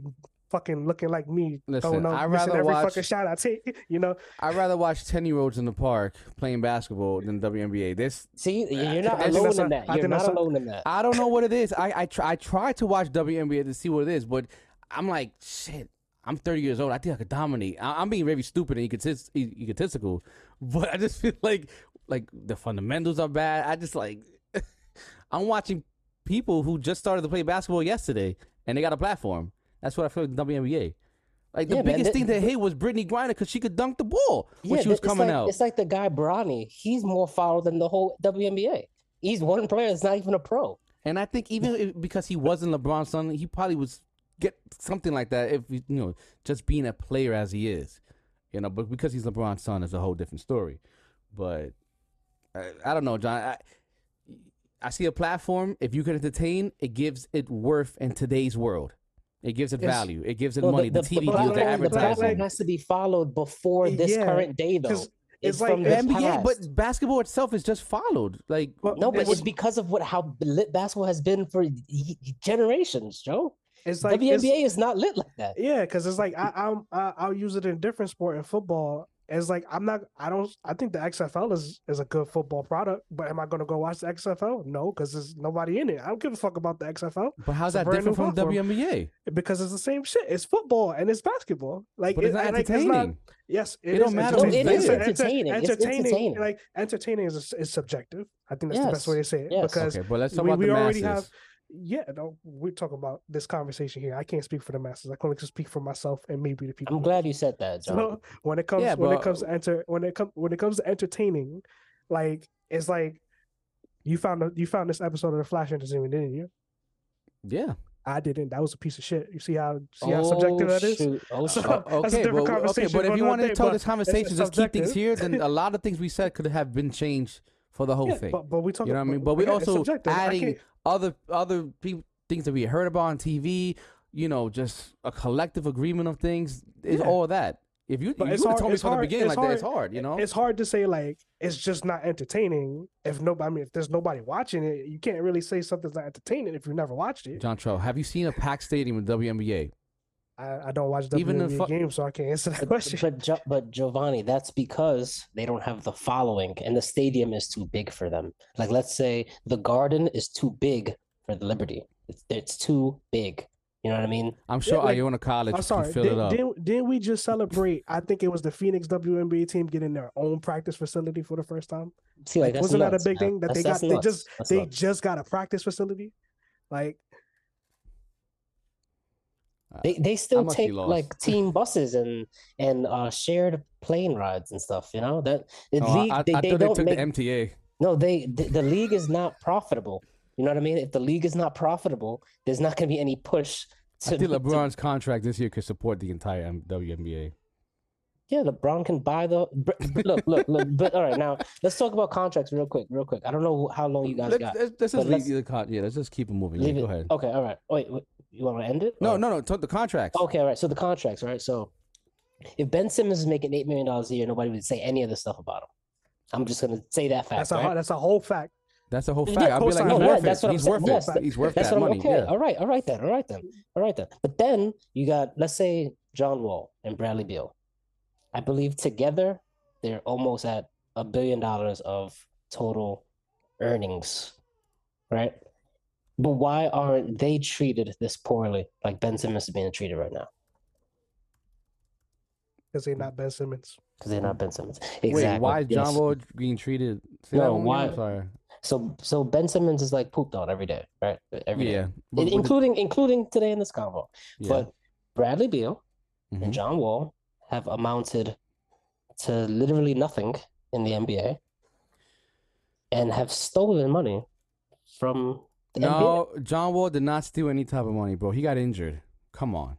fucking looking like me. Listen, throwing I'd missing rather every watch- fucking shot I take. You know, I'd rather watch ten year olds in the park playing basketball than WNBA. This See, you're not I alone in a- that. I You're not alone in that. I don't know what it is. I I try, I try to watch WNBA to see what it is, but I'm like shit. I'm 30 years old. I think I could dominate. I, I'm being very stupid and egotist- egotistical, but I just feel like like the fundamentals are bad. I just like I'm watching people who just started to play basketball yesterday and they got a platform. That's what I feel with WNBA. Like the Yeah, man, biggest that- thing to hate was Brittney Griner because she could dunk the ball when she was coming like, out. It's like the guy Bronny. He's more followed than the whole WNBA. He's one player. It's not even a pro. And I think even if, because he wasn't LeBron's son, he probably was get something like that if you know just being a player as he is, you know. But because he's LeBron's son, is a whole different story. But I, I don't know, John. I, I see a platform. If you can entertain, it gives it worth in today's world. It gives it Yes. value. It gives it No, money. The, TV deals, platform- the platform- the advertising. has to be followed before this Yeah, current day, though. It's, it's like from the the NBA, past. but basketball itself is just followed. Like Well, no, but it's- it's because of what how lit basketball has been for y- y- generations, Joe. it's like it's- WNBA is not lit like that. Yeah, because it's like I, I'm I, I'll use it in a different sport in football. It's like I'm not I don't I think the XFL is is a good football product, but am I going to go watch the XFL? No, because there's nobody in it. I don't give a fuck about the XFL but how's that different from platform. WNBA? because it's the same shit. It's football and it's basketball. Like, But it's it- not like, entertaining. yes, It it don't matter entertaining. It's there. enter- entertaining. It's entertaining. entertaining. Like entertaining is is subjective. I think that's the best way to say it yes. because Okay, but let's talk we, about we the already masses. have yeah no we're talking about this conversation here. I can't speak for the masses. I can only speak for myself and maybe the people I'm glad you said that, John. so when it comes Yeah, when but- it comes to enter when it comes when it comes to entertaining like it's like you found a, you found this episode of the flash entertainment didn't you? Yeah. i didn't. That was a piece of shit. You see how see how subjective that is? Oh, shoot. Oh, So- shoot. That's a okay, different but, okay, but if you another wanted to day, tell this conversation, it's just keep things here, then a lot of things we said could have been changed for the whole Yeah, thing. but, but we talk you know what I mean? But we also adding other other pe- things that we heard about on TV. You know, just a collective agreement of things is Yeah. all that. If you, But if you hard- told me from the beginning like that, it's hard- hard. You know, it's hard to say like it's just not entertaining if nobody. I mean, if there's nobody watching it, you can't really say something's not entertaining if you've never watched it. John Trell, have you seen a packed stadium in WNBA? I, I don't watch Even the WNBA fu- games, so I can't answer that But, question. but Jo- but Giovanni, that's because they don't have the following, and the stadium is too big for them. Like let's say the Garden is too big for the Liberty. It's it's too big. You know what I mean? I'm sure like- Iona College I'm sorry. can fill Did, it up. didn't, didn't we just celebrate? I think it was the Phoenix WNBA team getting their own practice facility for the first time. See, like, Like, wasn't that a big man. thing that That's- they got? that's They just That's they nuts. just got a practice facility. Like They they still take like team buses and and uh shared plane rides and stuff. You know that the Oh, league I, they, I they thought they don't took make the MTA. no they the, the league is not profitable. You know what I mean? If the league is not profitable, there's not going to be any push. To, I think to- LeBron's contract this year could support the entire M- WNBA. Yeah, LeBron can buy the br- br- look look look. But all right, now let's talk about contracts real quick, real quick. I don't know how long you guys Let's, got. let's, let's just leave let's- the con- yeah. Let's just keep it moving. Yeah, Leave go it. ahead. Okay, all right. Wait, wait you want to end it? No, Or- no, no. Talk the contracts. Okay, all right. So the contracts, right? So if Ben Simmons is making eight million dollars a year, nobody would say any of this stuff about him. I'm just gonna say that fact. That's a right? that's a whole fact. That's a whole Yeah, fact. I'll be like, co-sign. he's No, worth that's it. what I'm He's saying. worth Yes, it. He's worth That's that what I'm money. okay. Yeah. All right, all right then, all right then, all right then. But then you got, let's say, John Wall and Bradley Beal. I believe together they're almost at a billion dollars of total earnings, right? But why aren't they treated this poorly, like Ben Simmons is being treated right now? Because they're not Ben Simmons. Because they're not Ben Simmons. Wait, why is John yes. Wall being treated? Say No, that one more why- Sorry. So so Ben Simmons is like pooped on every day, right? Every day. Yeah. In- but- but including including today in this convo. yeah. But Bradley Beal Mhm. and John Wall have amounted to literally nothing in the NBA and have stolen money from the NBA. No, John Wall did not steal any type of money, bro. He got injured. Come on.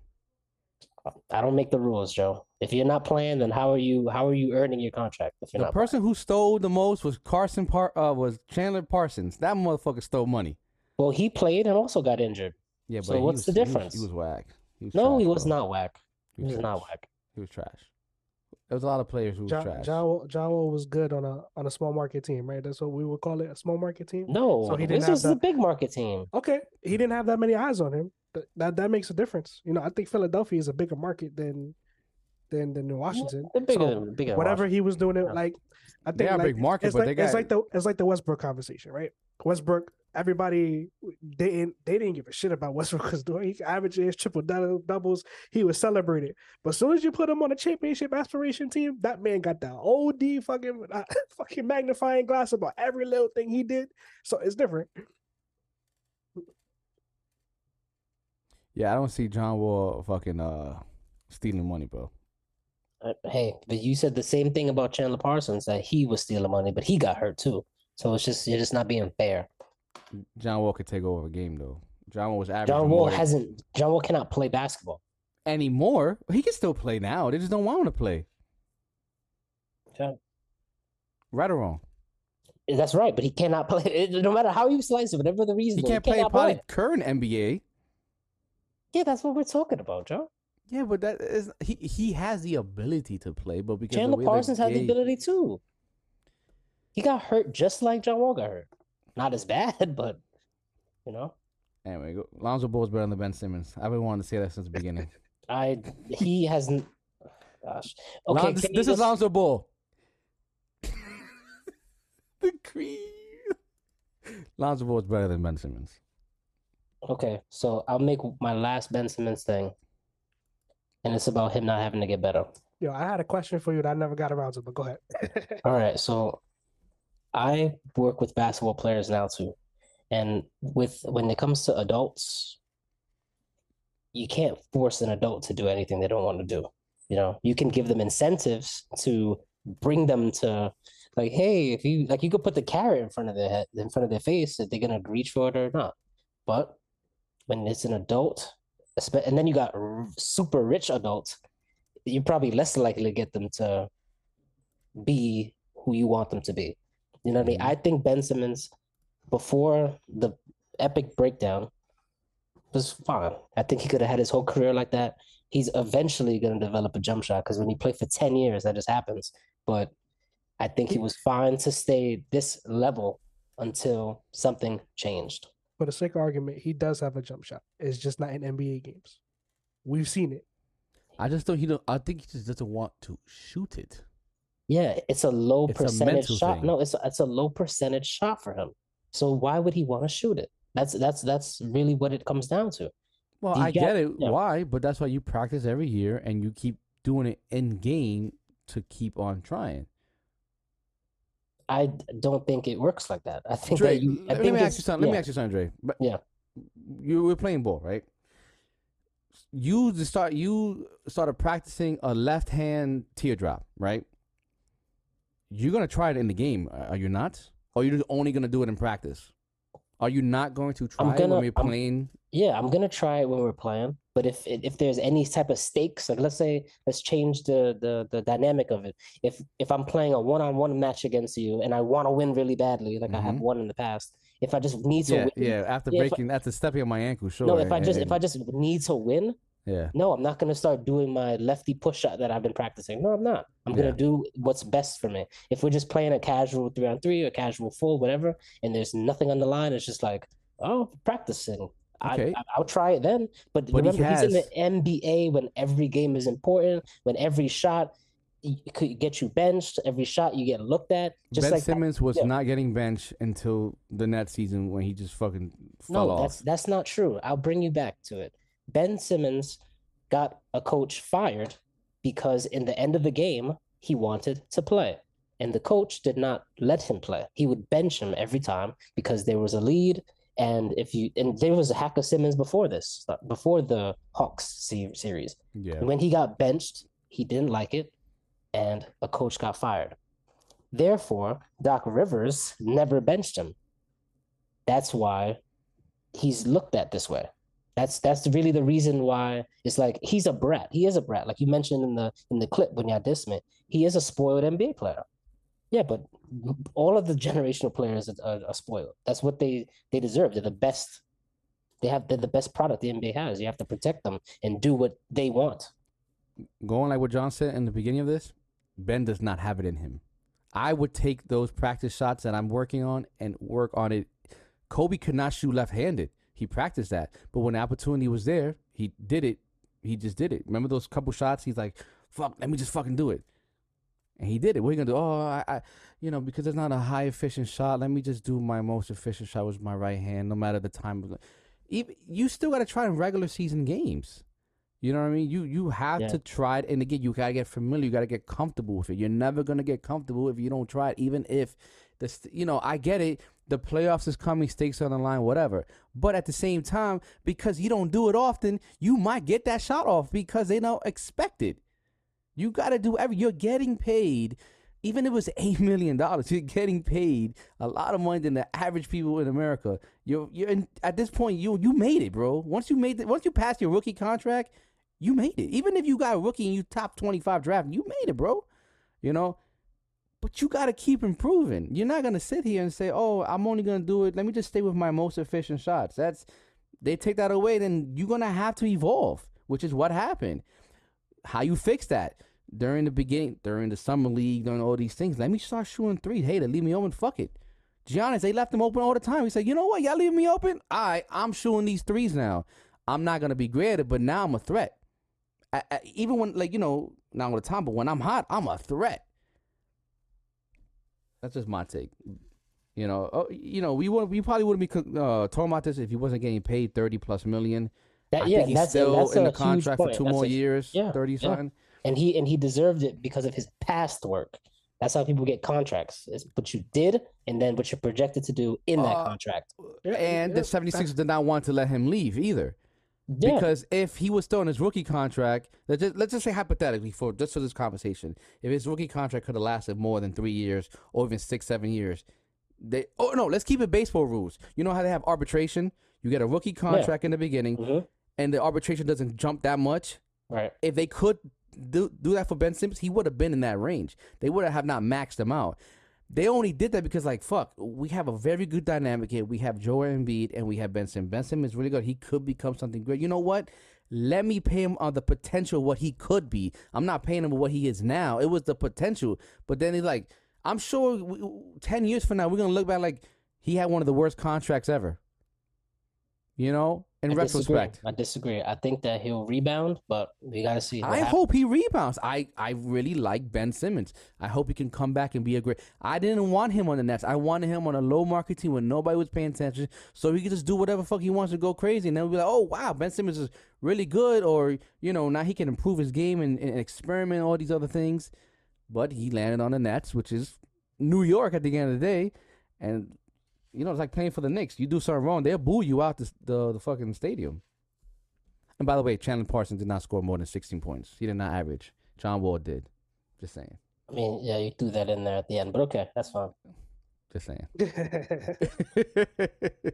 I don't make the rules, Joe. If you're not playing, then how are you how are you earning your contract if you're The not person who stole the most was Carson Par uh was Chandler Parsons. That motherfucker stole money. Well, he played and also got injured. Yeah, but So what's was- the he was- difference? He was, whack. He was No, trash, he was bro. not whack. He was not whack. He was trash. There was a lot of players who was John trash. John Wall- was good on a on a small market team, right? That's what we would call it, a small market team. No, So he didn't have Wizards is a big market team. Okay, he didn't have that many eyes on him. Th- That that makes a difference. You know, I think Philadelphia is a bigger market than than than New Washington. They're bigger So than bigger whatever Washington. he was doing, it Yeah. like I They think are a like, big market, it's but like they it's got- like the it's like the Westbrook conversation, right? Westbrook, everybody they didn't they didn't give a shit about Westbrook was doing. He averages triple doubles. He was celebrated, but as soon as you put him on a championship aspiration team, that man got the OD fucking uh, fucking magnifying glass about every little thing he did. So it's different. Yeah, I don't see John Wall fucking uh stealing money, bro. Uh, Hey, but you said the same thing about Chandler Parsons that he was stealing money, but he got hurt too. So it's just you're just not being fair. John Wall could take over a game though. John Wall was averaging John Wall hasn't. John Wall cannot play basketball. anymore. He can still play now. They just don't want him to play. Okay. Right or wrong? That's right, but he cannot play. No matter how you slice it, whatever the reason, He can't play cannot probably current NBA. Yeah, that's what we're talking about, Joe. Yeah, but that is he. He has the ability to play, but because the Chandler Parsons had the ability too. He got hurt just like John Wall got hurt. Not as bad, but you know, Anyway, go- Lonzo Ball is better than Ben Simmons. I've been wanting to say that since the beginning. I he hasn't. Gosh, okay. Lon- this, can you this is just- Lonzo Ball. the cream. Lonzo Ball is better than Ben Simmons. Okay, so I'll make my last Ben Simmons thing, and it's about him not having to get better. Yo, I had a question for you that I never got around to, but go ahead. All right, so I work with basketball players now too, and with when it comes to adults, you can't force an adult to do anything they don't want to do. You know, you can give them incentives to bring them to like, hey, if you like, you could put the carrot in front of their head, in front of their face, if they're gonna reach for it or not. But when it's an adult, and then you got super rich adults, you're probably less likely to get them to be who you want them to be. You know what I mean? Mhm. I think Ben Simmons, before the epic breakdown, was fine. I think he could have had his whole career like that. He's eventually going to develop a jump shot because when you play for 10 years, that just happens. But I think he was fine to stay this level until something changed. For the sake of argument, he does have a jump shot. It's just not in NBA games. We've seen it. I just don't. He don't. I think he just doesn't want to shoot it. Yeah, it's a low It's percentage mental shot. thing. No, it's a, it's a low percentage shot for him. So why would he want to shoot it? That's that's that's really what it comes down to. Well, You I got- get it. yeah. Why? But that's why you practice every year and you keep doing it in game to keep on trying. I don't think it works like that. I think Dre, that you. I let think me ask it's- you something. Let me ask you something, Dre. But Yeah. you were playing ball, right? you just start you started practicing a left hand teardrop, right? You're gonna try it in the game, are you not? Or you're just only gonna do it in practice? Are you not going to try it gonna- when you're I'm- playing? Yeah, I'm gonna try it when we're playing. But if if there's any type of stakes, like let's say let's change the the the dynamic of it. If if I'm playing a one-on-one match against you and I want to win really badly, like I have Mhm. won in the past, if I just need to Yeah, win, yeah. After Yeah, if I- breaking, after stepping on my ankle, sure. no, if I just if I just need to win, yeah, no, I'm not gonna start doing my lefty push shot that I've been practicing. No, I'm not. I'm gonna do what's best for me. If we're just playing a casual three on three or casual four, whatever, and there's nothing on the line, it's just like, oh, practicing. Okay. I, I I'll try it then. But, But he remember, he's in the NBA when every game is important, when every shot could get you benched, every shot you get looked at. Just ben like that- Simmons was yeah. not getting benched until the net season when he just fucking fell No, off. that's that's not true. I'll bring you back to it. Ben Simmons got a coach fired because in the end of the game he wanted to play. And the coach did not let him play. He would bench him every time because there was a lead. And if you and there was a Hack-a-Simmons before this, before the Hawks series. yeah. When he got benched, he didn't like it, and a coach got fired. Therefore, Doc Rivers never benched him. That's why he's looked at this way. That's that's really the reason why it's like he's a brat. He is a brat, like you mentioned in the in the clip when you diss me. He is a spoiled NBA player. Yeah, but all of the generational players are, are, are spoiled. That's what they they deserve. They're the best. They have they're the best product the NBA has. You have to protect them and do what they want. going like what John said in the beginning of this, Ben does not have it in him. I would take those practice shots that I'm working on and work on it. Kobe could not shoot left handed. He practiced that. But when the opportunity was there, he did it. He just did it. Remember those couple shots? He's like, fuck, let me just fucking do it. And he did it. What are you gonna do? Oh, I, I you know, because it's not a high efficient shot, let me just do my most efficient shot with my right hand, no matter the time. Even you still gotta try in regular season games. You know what I mean? You you have Yeah. to try it, and again, you gotta get familiar. You gotta get comfortable with it. You're never gonna get comfortable if you don't try it. Even if this, you know, I get it. The playoffs is coming, stakes on the line, whatever. But at the same time, because you don't do it often, you might get that shot off because they don't expect it. You gotta do every. You're getting paid. Even if it was eight million dollars, you're getting paid a lot of money than the average people in America. You're you're in, at this point you you made it, bro. Once you made it, once you passed your rookie contract, you made it. Even if you got a rookie and you top twenty five draft, you made it, bro. You know, but you got to keep improving. You're not gonna sit here and say, "Oh, I'm only gonna do it. Let me just stay with my most efficient shots." That's they take that away, then you're gonna have to evolve, which is what happened. How you fix that? During the beginning, during the summer league, during all these things, let me start shooting three. Hey, they leave me open. Fuck it. Giannis, they left him open all the time. He said, you know what? Y'all leave me open? All right, I'm shooting these threes now. I'm not going to be graded, but now I'm a threat. I, I, even when, like, you know, not all the time, but when I'm hot, I'm a threat. That's just my take. You know, oh, you know, we would, we probably wouldn't be uh, talking about this if he wasn't getting paid thirty plus million. That, I yeah, think he's that's, still that's in a the huge contract for point. two That's more a- years, yeah, thirty yeah. something. and he and he deserved it because of his past work. That's how people get contracts. It's what you did and then what you're projected to do in that Uh, contract. And the 76ers did not want to let him leave either. Yeah, Because if he was still in his rookie contract, let's just, let's just say hypothetically for just for this conversation, if his rookie contract could have lasted more than three years or even six, seven years, they oh no, let's keep it baseball rules. You know how they have arbitration? You get a rookie contract in the beginning, Mhm. and the arbitration doesn't jump that much. right. If they could do do that for Ben Simmons, he would have been in that range. They would have not maxed him out. They only did that because, like, fuck, we have a very good dynamic here. We have Joel Embiid and we have Ben Simmons. Ben Simmons is really good. He could become something great. You know what? Let me pay him on the potential what he could be. I'm not paying him what he is now. It was the potential. But then he's like, I'm sure we, 10 years from now, we're going to look back like he had one of the worst contracts ever. You know, in I disagree. retrospect. I disagree. I think that he'll rebound, but we got to see. I happens. hope he rebounds. I, I really like Ben Simmons. I hope he can come back and be a great. I didn't want him on the Nets. I wanted him on a low market team when nobody was paying attention, so he could just do whatever fuck he wants to go crazy, and then we'll be like, oh wow, Ben Simmons is really good, or you know now he can improve his game and, and experiment all these other things. But he landed on the Nets, which is New York at the end of the day, and you know it's like playing for the Knicks. You do something wrong, they'll boo you out the the, the fucking stadium. And by the way, Chandler Parsons did not score more than 16 points. He did not average. John Wall did. Just saying. I mean, yeah, you threw that in there at the end, but okay, that's fine. Just saying.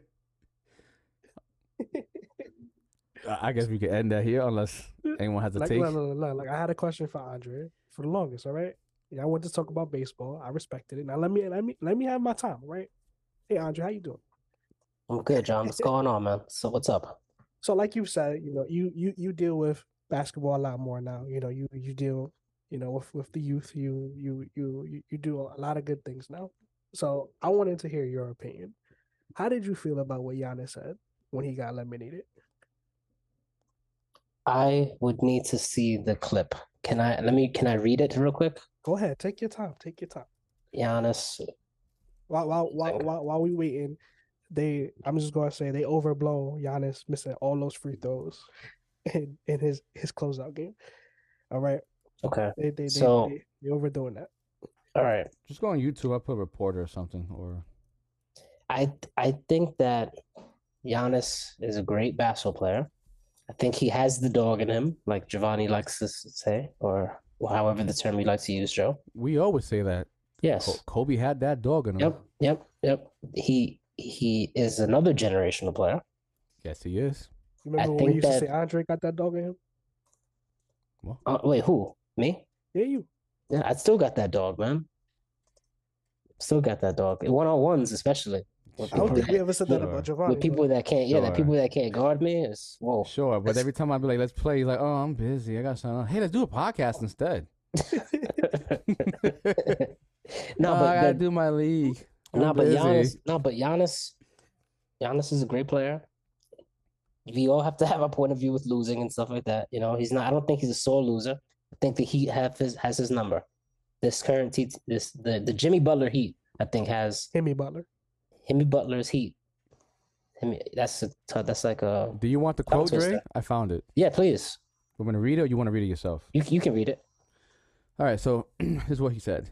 I guess we could end that here unless anyone has a like, take. look, look, look, like I had a question for Andre for the longest. All right, yeah, I wanted to talk about baseball. I respected it. Now let me let me let me have my time. all Right? Hey, Andre, how you doing? I'm good, John. What's going on, man? So what's up? So, like you said, you know, you you you deal with basketball a lot more now. You know, you you deal, you know, with with the youth. You you you you, do a lot of good things now. So, I wanted to hear your opinion. How did you feel about what Giannis said when he got eliminated? I would need to see the clip. Can I let me can I read it real quick? Go ahead, take your time. Take your time. Giannis, While while while while, while we waiting, they I'm just gonna say they overblown Giannis missing all those free throws in in his his closeout game. All right, okay. they they they, So- they, they overdoing that. All right. Just go on YouTube. I'll put a reporter or something. Or I I think that Giannis is a great basketball player. I think he has the dog in him, like Giovanni likes to say, or however the term he likes to use, Joe. we always say that Yes. Kobe had that dog in him. Yep. Yep. Yep. He he is another generational player. Yes, he is. You remember when we think used to that- say Andre got that dog in him? Well, Uh, wait, who? Me? Yeah, you. Yeah, I still got that dog, man. Still got that dog. One on ones, especially with I don't people think we that, ever said that Sure. about Giovanni. with people that can't. Yeah, that people that can't guard me is whoa. sure. But every time I'd be like, "Let's play," he's like, "Oh, I'm busy. I got something." on." Hey, let's do a podcast instead. no, "Oh, but I gotta but- do my league. I'm No, but busy." Giannis, no, but Giannis, Giannis is a great player. We all have to have a point of view with losing and stuff like that. You know, he's not. I don't think he's a sore loser. I think the Heat have his has his number. This current T, this the the Jimmy Butler Heat, I think has Himmy Butler. Jimmy Butler's Heat. Him, that's a t- that's like a Do you want the quote, Dre? I found it. yeah. Please, I'm gonna read it, or you want to read it yourself? you you can read it. All right, so this is what he said.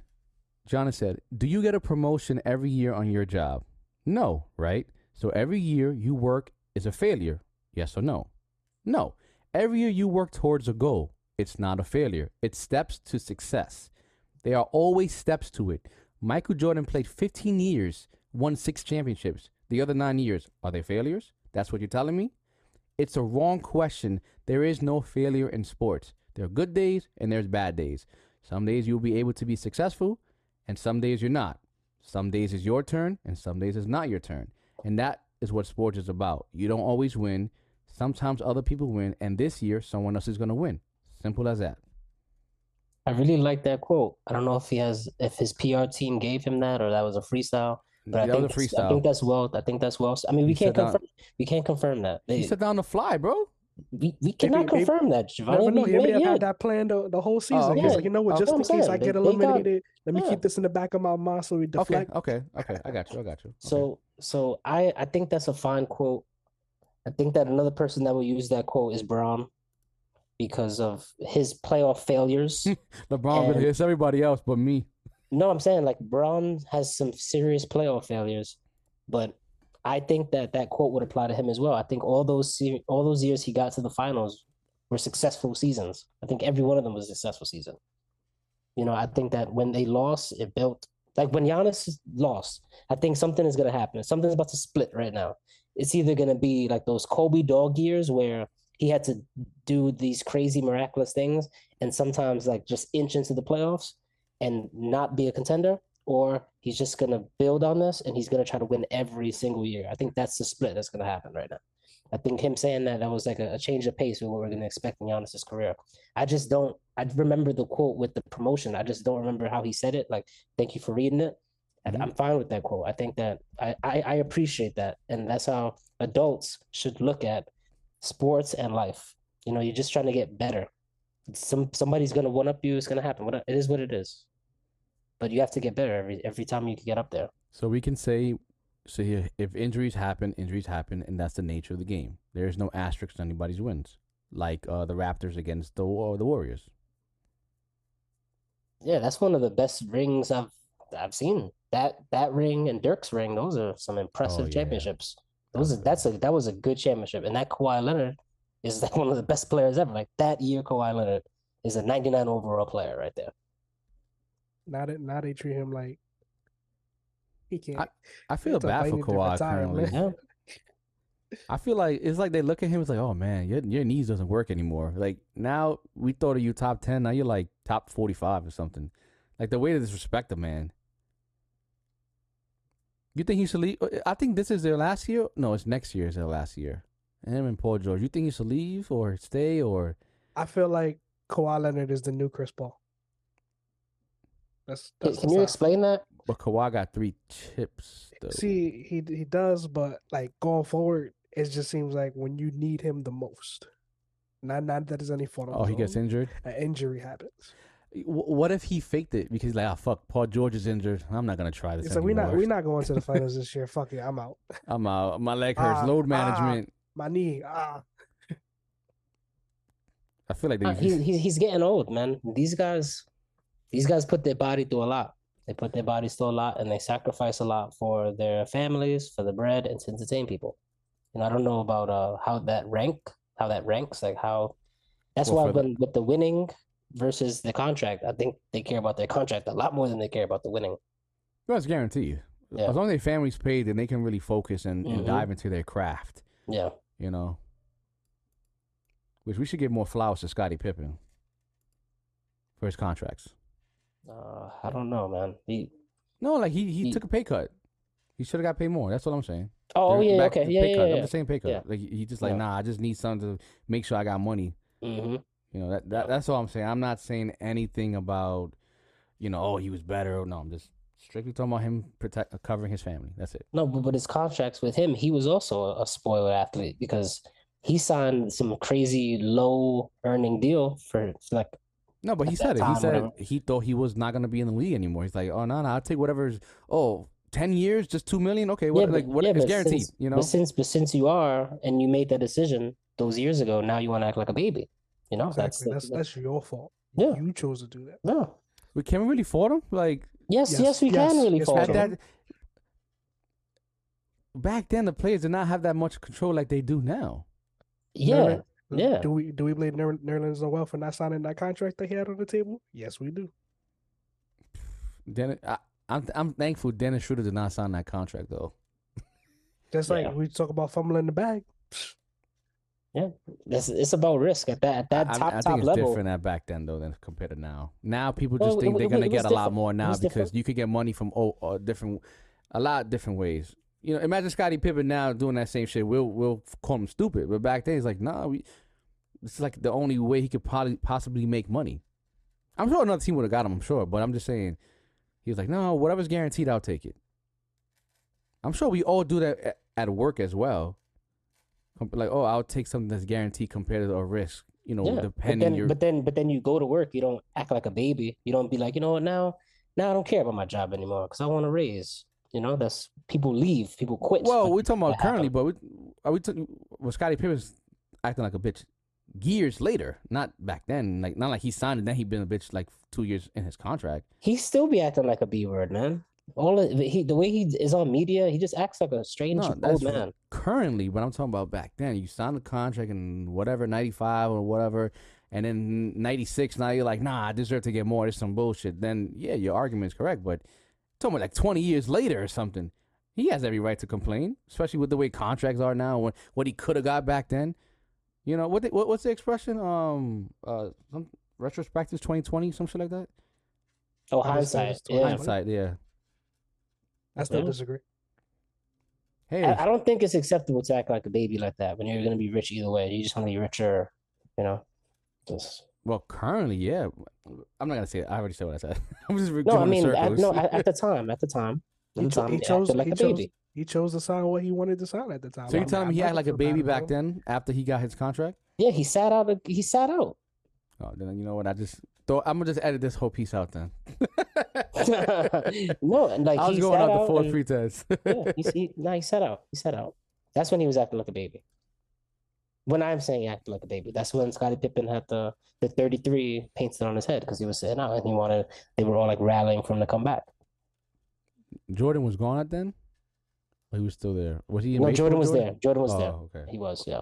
Giannis said, Do you get a promotion every year on your job? No, right? So every year you work is a failure. Yes or no? No. Every year you work towards a goal. It's not a failure. It's steps to success. There are always steps to it. Michael Jordan played 15 years, won six championships. The other nine years, are they failures? That's what you're telling me? It's a wrong question. There is no failure in sports. There are good days and there's bad days. Some days you'll be able to be successful, and some days you're not. Some days is your turn, and some days is not your turn. And that is what sports is about. You don't always win. Sometimes other people win, and this year someone else is going to win. Simple as that. I really like that quote. I don't know if he has if his PR team gave him that or that was a freestyle. But I think I think that's well. I think that's well. I mean, we He can't confirm. We can't confirm that. He They- said that on the fly, bro. We, we cannot maybe- confirm that, You Giovanni. never know. He may have yeah, had that plan the, the whole season. Oh, He's okay. like, you know what? Oh, Just in case I get they got- eliminated, let me yeah. keep this in the back of my mind so we Okay, deflect. okay, okay. I got you. I got you. Okay. So so I I think that's a fine quote. I think that another person that will use that quote is Bron because of his playoff failures. LeBron and- hit everybody else but me. no, I'm saying like Bron has some serious playoff failures, but I think that that quote would apply to him as well. I think all those se- all those years he got to the finals were successful seasons. I think every one of them was a successful season. You know, I think that when they lost, it built like when Giannis lost, I think something is gonna happen. Something's about to split right now. It's either gonna be like those Kobe dog years where he had to do these crazy miraculous things and sometimes like just inch into the playoffs and not be a contender, or he's just gonna build on this and he's gonna try to win every single year. I think that's the split that's gonna happen right now. I think him saying that that was like a, a change of pace with what we're gonna expect in Giannis's career. I just don't. I remember the quote with the promotion. I just don't remember how he said it. Like, thank you for reading it. And Mhm. I'm fine with that quote. I think that I, I I appreciate that, and that's how adults should look at sports and life. You know, you're just trying to get better. Some somebody's gonna one up you. It's gonna happen. What it is, what it is. But you have to get better every every time you can get up there. So we can say, so here, if injuries happen, injuries happen, and that's the nature of the game. There is no asterisk on anybody's wins, like uh, the Raptors against the uh, the Warriors. Yeah, that's one of the best rings I've I've seen. That that ring and Dirk's ring, those are some impressive yeah. championships. Those are that's a that was a good championship. And that Kawhi Leonard, is like one of the best players ever. Like that year, Kawhi Leonard is a 99 overall player right there. Now that now they treat him like he can't. I feel bad for Kawhi currently. I feel like it's like they look at him. It's like, oh man, your your knees doesn't work anymore. Like now we thought of you top ten. Now you're like top forty five or something. Like the way to disrespect the man. You think he should leave? Uh, I think this is their last year. No, it's next year is their last year. Him and Paul George. You think he should leave or stay or? I feel like Kawhi Leonard is the new Chris Paul. That's, Can, that's can the you side. explain that? But Kawhi got three chips though. See, he he does, but like going forward, it just seems like when you need him the most, not not that there's any fault oh, his he gets own, injured. an injury happens. What if he faked it because he's like, ah, fuck, Paul George is injured. I'm not gonna try this It's like we're not we're not going to the finals this year. Fuck it, I'm out. I'm out. My leg hurts. Ah, Load ah. management. My knee, ah, I feel like they. Uh, he's, he's he's getting old, man. These guys, these guys put their body through a lot. They put their bodies through a lot, and they sacrifice a lot for their families, for the bread, and to entertain people. And I don't know about uh how that rank, how that ranks, like how. That's Well, why when with the winning versus the contract, I think they care about their contract a lot more than they care about the winning. That's guaranteed. Yeah. As long as their family's paid, then they can really focus and, and Mhm. dive into their craft. Yeah, You know. Which we should give more flowers to Scottie Pippen for his contracts. Uh, I don't know, man. He, No, like he he He- took a pay cut. He should have got paid more. That's what I'm saying. oh During- yeah, okay, yeah, yeah, cut. yeah. I'm just saying pay cut. Yeah. Like he just like Yeah. nah. I just need something to make sure I got money. hmm You know that, that that's all I'm saying. I'm not saying anything about, you know, oh he was better. No, I'm just strictly talking about him protect covering his family. That's it. No, but, but his contracts with him, he was also a, a spoiler athlete because he signed some crazy low earning deal for like No, but he said it. He said whatever. he thought he was not gonna be in the league anymore. He's like, oh no, no, I'll take whatever's. Oh, 10 years, just two million. Okay, what yeah, like what yeah, it's guaranteed. since, you know, But since but since you are and you made that decision those years ago, now you want to act like a baby. You know, exactly. that's That's that's your fault. Yeah. you chose to do that. no. we can we really fault him? Like Yes, Yes, yes, we yes, can really yes, fault him. Back then, the players did not have that much control like they do now. Yeah, Nerlens- yeah. Do we do we blame Ner- Nerlens Noel for not signing that contract that he had on the table? Yes, we do. Dennis, I, I'm I'm thankful Dennis Schroeder did not sign that contract though. Just like Yeah. we talk about fumbling the bag. Yeah, it's, it's about risk at that at that I, I- top I top think it's level. different at back then though than compared to now. Now people Well, just it- think they're it- gonna it was get a lot more now because different. you could get money from oh, uh, different, a lot of different ways. You know, imagine Scottie Pippen now doing that same shit. We'll we'll call him stupid, but back then he's like, nah, we. This is like the only way he could probably possibly make money. I'm sure another team would have got him. I'm sure, but I'm just saying, he was like, no, whatever's guaranteed, I'll take it. I'm sure we all do that at, work as well. Like, oh, I'll take something that's guaranteed compared to a risk. You know, Yeah, but depending then your but then but then you go to work, you don't act like a baby. You don't be like, you know what, now now I don't care about my job anymore because I want to raise. You know, that's people leave, people quit. Well, we're talking about currently, but we, are we talking? Well, Scottie Pippen's acting like a bitch years later, not back then. Like not like he signed and then he been a bitch like two years in his contract. he still be acting like a B word, man. All of, he the way he is on media, he just acts like a strange No, old man. currently, but I'm talking about back then. You signed the contract in whatever ninety five or whatever, and then ninety six. Now you're like, nah, I deserve to get more. This some bullshit. Then yeah, your argument is correct, but talking about like twenty years later or something, he has every right to complain, especially with the way contracts are now. What what he could have got back then. You know what, the, what? What's the expression? Um, uh, some retrospective twenty twenty, some shit like that. Oh, Hindsight hindsight. is Yeah. Hindsight, yeah. I still disagree. Hey, I, I don't think it's acceptable to act like a baby like that when you're gonna be rich either way. You just want to be richer, you know. Just well, currently, yeah. I'm not gonna say it. I already said what I said. I'm just no, I mean, at, no, at, at the time, at the time, at He, the time, he he chose. acted like he a chose. baby. He chose to sign what he wanted to sign at the time. So you I'm- telling me he not acted like a baby back then after he got his contract? Yeah, he sat out. a- He sat out. Oh, then you know what? I just thought I'm gonna just edit this whole piece out then. no, and like I was he going sat out the out full and- pretense. yeah, he, he, no, he sat out. He sat out. That's when he was acting like a baby. When I'm saying acting like a baby, that's when Scottie Pippen had the the 33 painted on his head because he was sitting out and he wanted. They were all like rallying for him to come back. Jordan was gone at then. Or he was still there. Was he? In No, Jordan was there. Jordan was oh, there. okay. He was, yeah.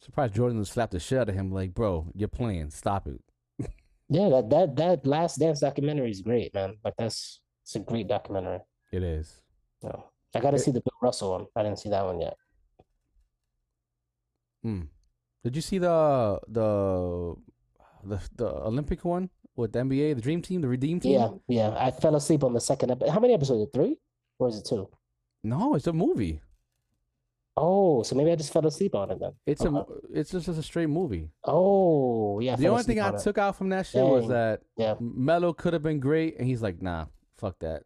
Surprised Jordan slapped the shit out of him. Like, bro, you're playing. Stop it. Yeah, that that that Last Dance documentary is great, man. Like that's it's a great documentary. It is. No, I got to see the Bill Russell one. I didn't see that one yet. Mm. Did you see the the the the Olympic one with the NBA, the Dream Team, the Redeem Team? Yeah, yeah. I fell asleep on the second episode. How many episodes? Three, or is it two? No, it's a movie. Oh, so maybe I just fell asleep on it then. It's a it's just just a straight movie. Oh, yeah. I the only thing asleep I it. took out from that shit was that Yeah. Melo could have been great, and he's like, nah, fuck that.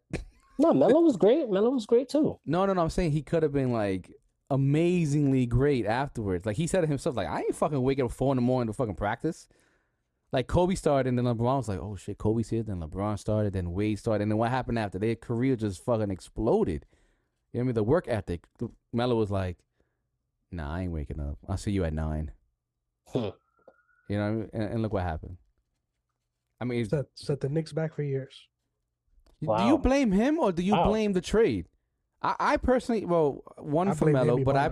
No, Melo was great. Melo was great too. No, no, no. I'm saying he could have been like amazingly great afterwards. Like he said to himself, like I ain't fucking waking up four in the morning to fucking practice. Like Kobe started, and then LeBron was like, "Oh shit, Kobe's here." Then LeBron started, then Wade started, and then what happened after? Their career just fucking exploded. You know what I mean? The work ethic. Melo was like, "Nah, I ain't waking up. I'll see you at nine. You know, what I mean? and, and look what happened. I mean, Set set the Knicks back for years. do you blame him or do you Wow. blame the trade? I, I personally, well, one I for blame Melo, but I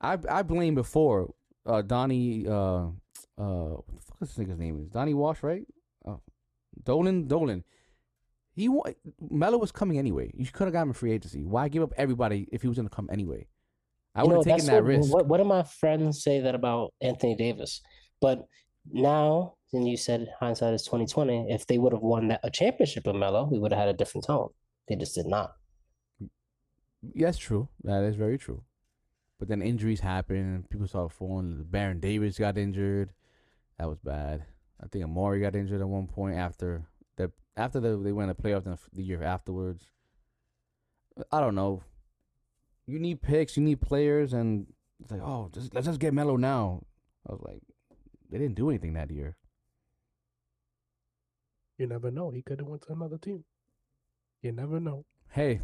I I blame before uh Donnie uh uh what the fuck is this nigga's name is Donnie Walsh right? Uh, Dolan Dolan. He wa- Melo was coming anyway. You could have got him a free agency. Why give up everybody if he was gonna come anyway? I would know, have taken that what, risk. What, what do my friends say that about Anthony Davis? But now, and you said hindsight is twenty twenty. If they would have won that, a championship with Melo, we would have had a different tone. They just did not. Yes, true. That is very true. But then injuries happen and people started falling. Baron Davis got injured. That was bad. I think Amar'e got injured at one point after the after the, they went to playoff the, the year afterwards. I don't know. You need picks, you need players, and it's like, oh, just, let's just get Melo now. I was like, they didn't do anything that year. You never know. He could have went to another team. You never know. Hey,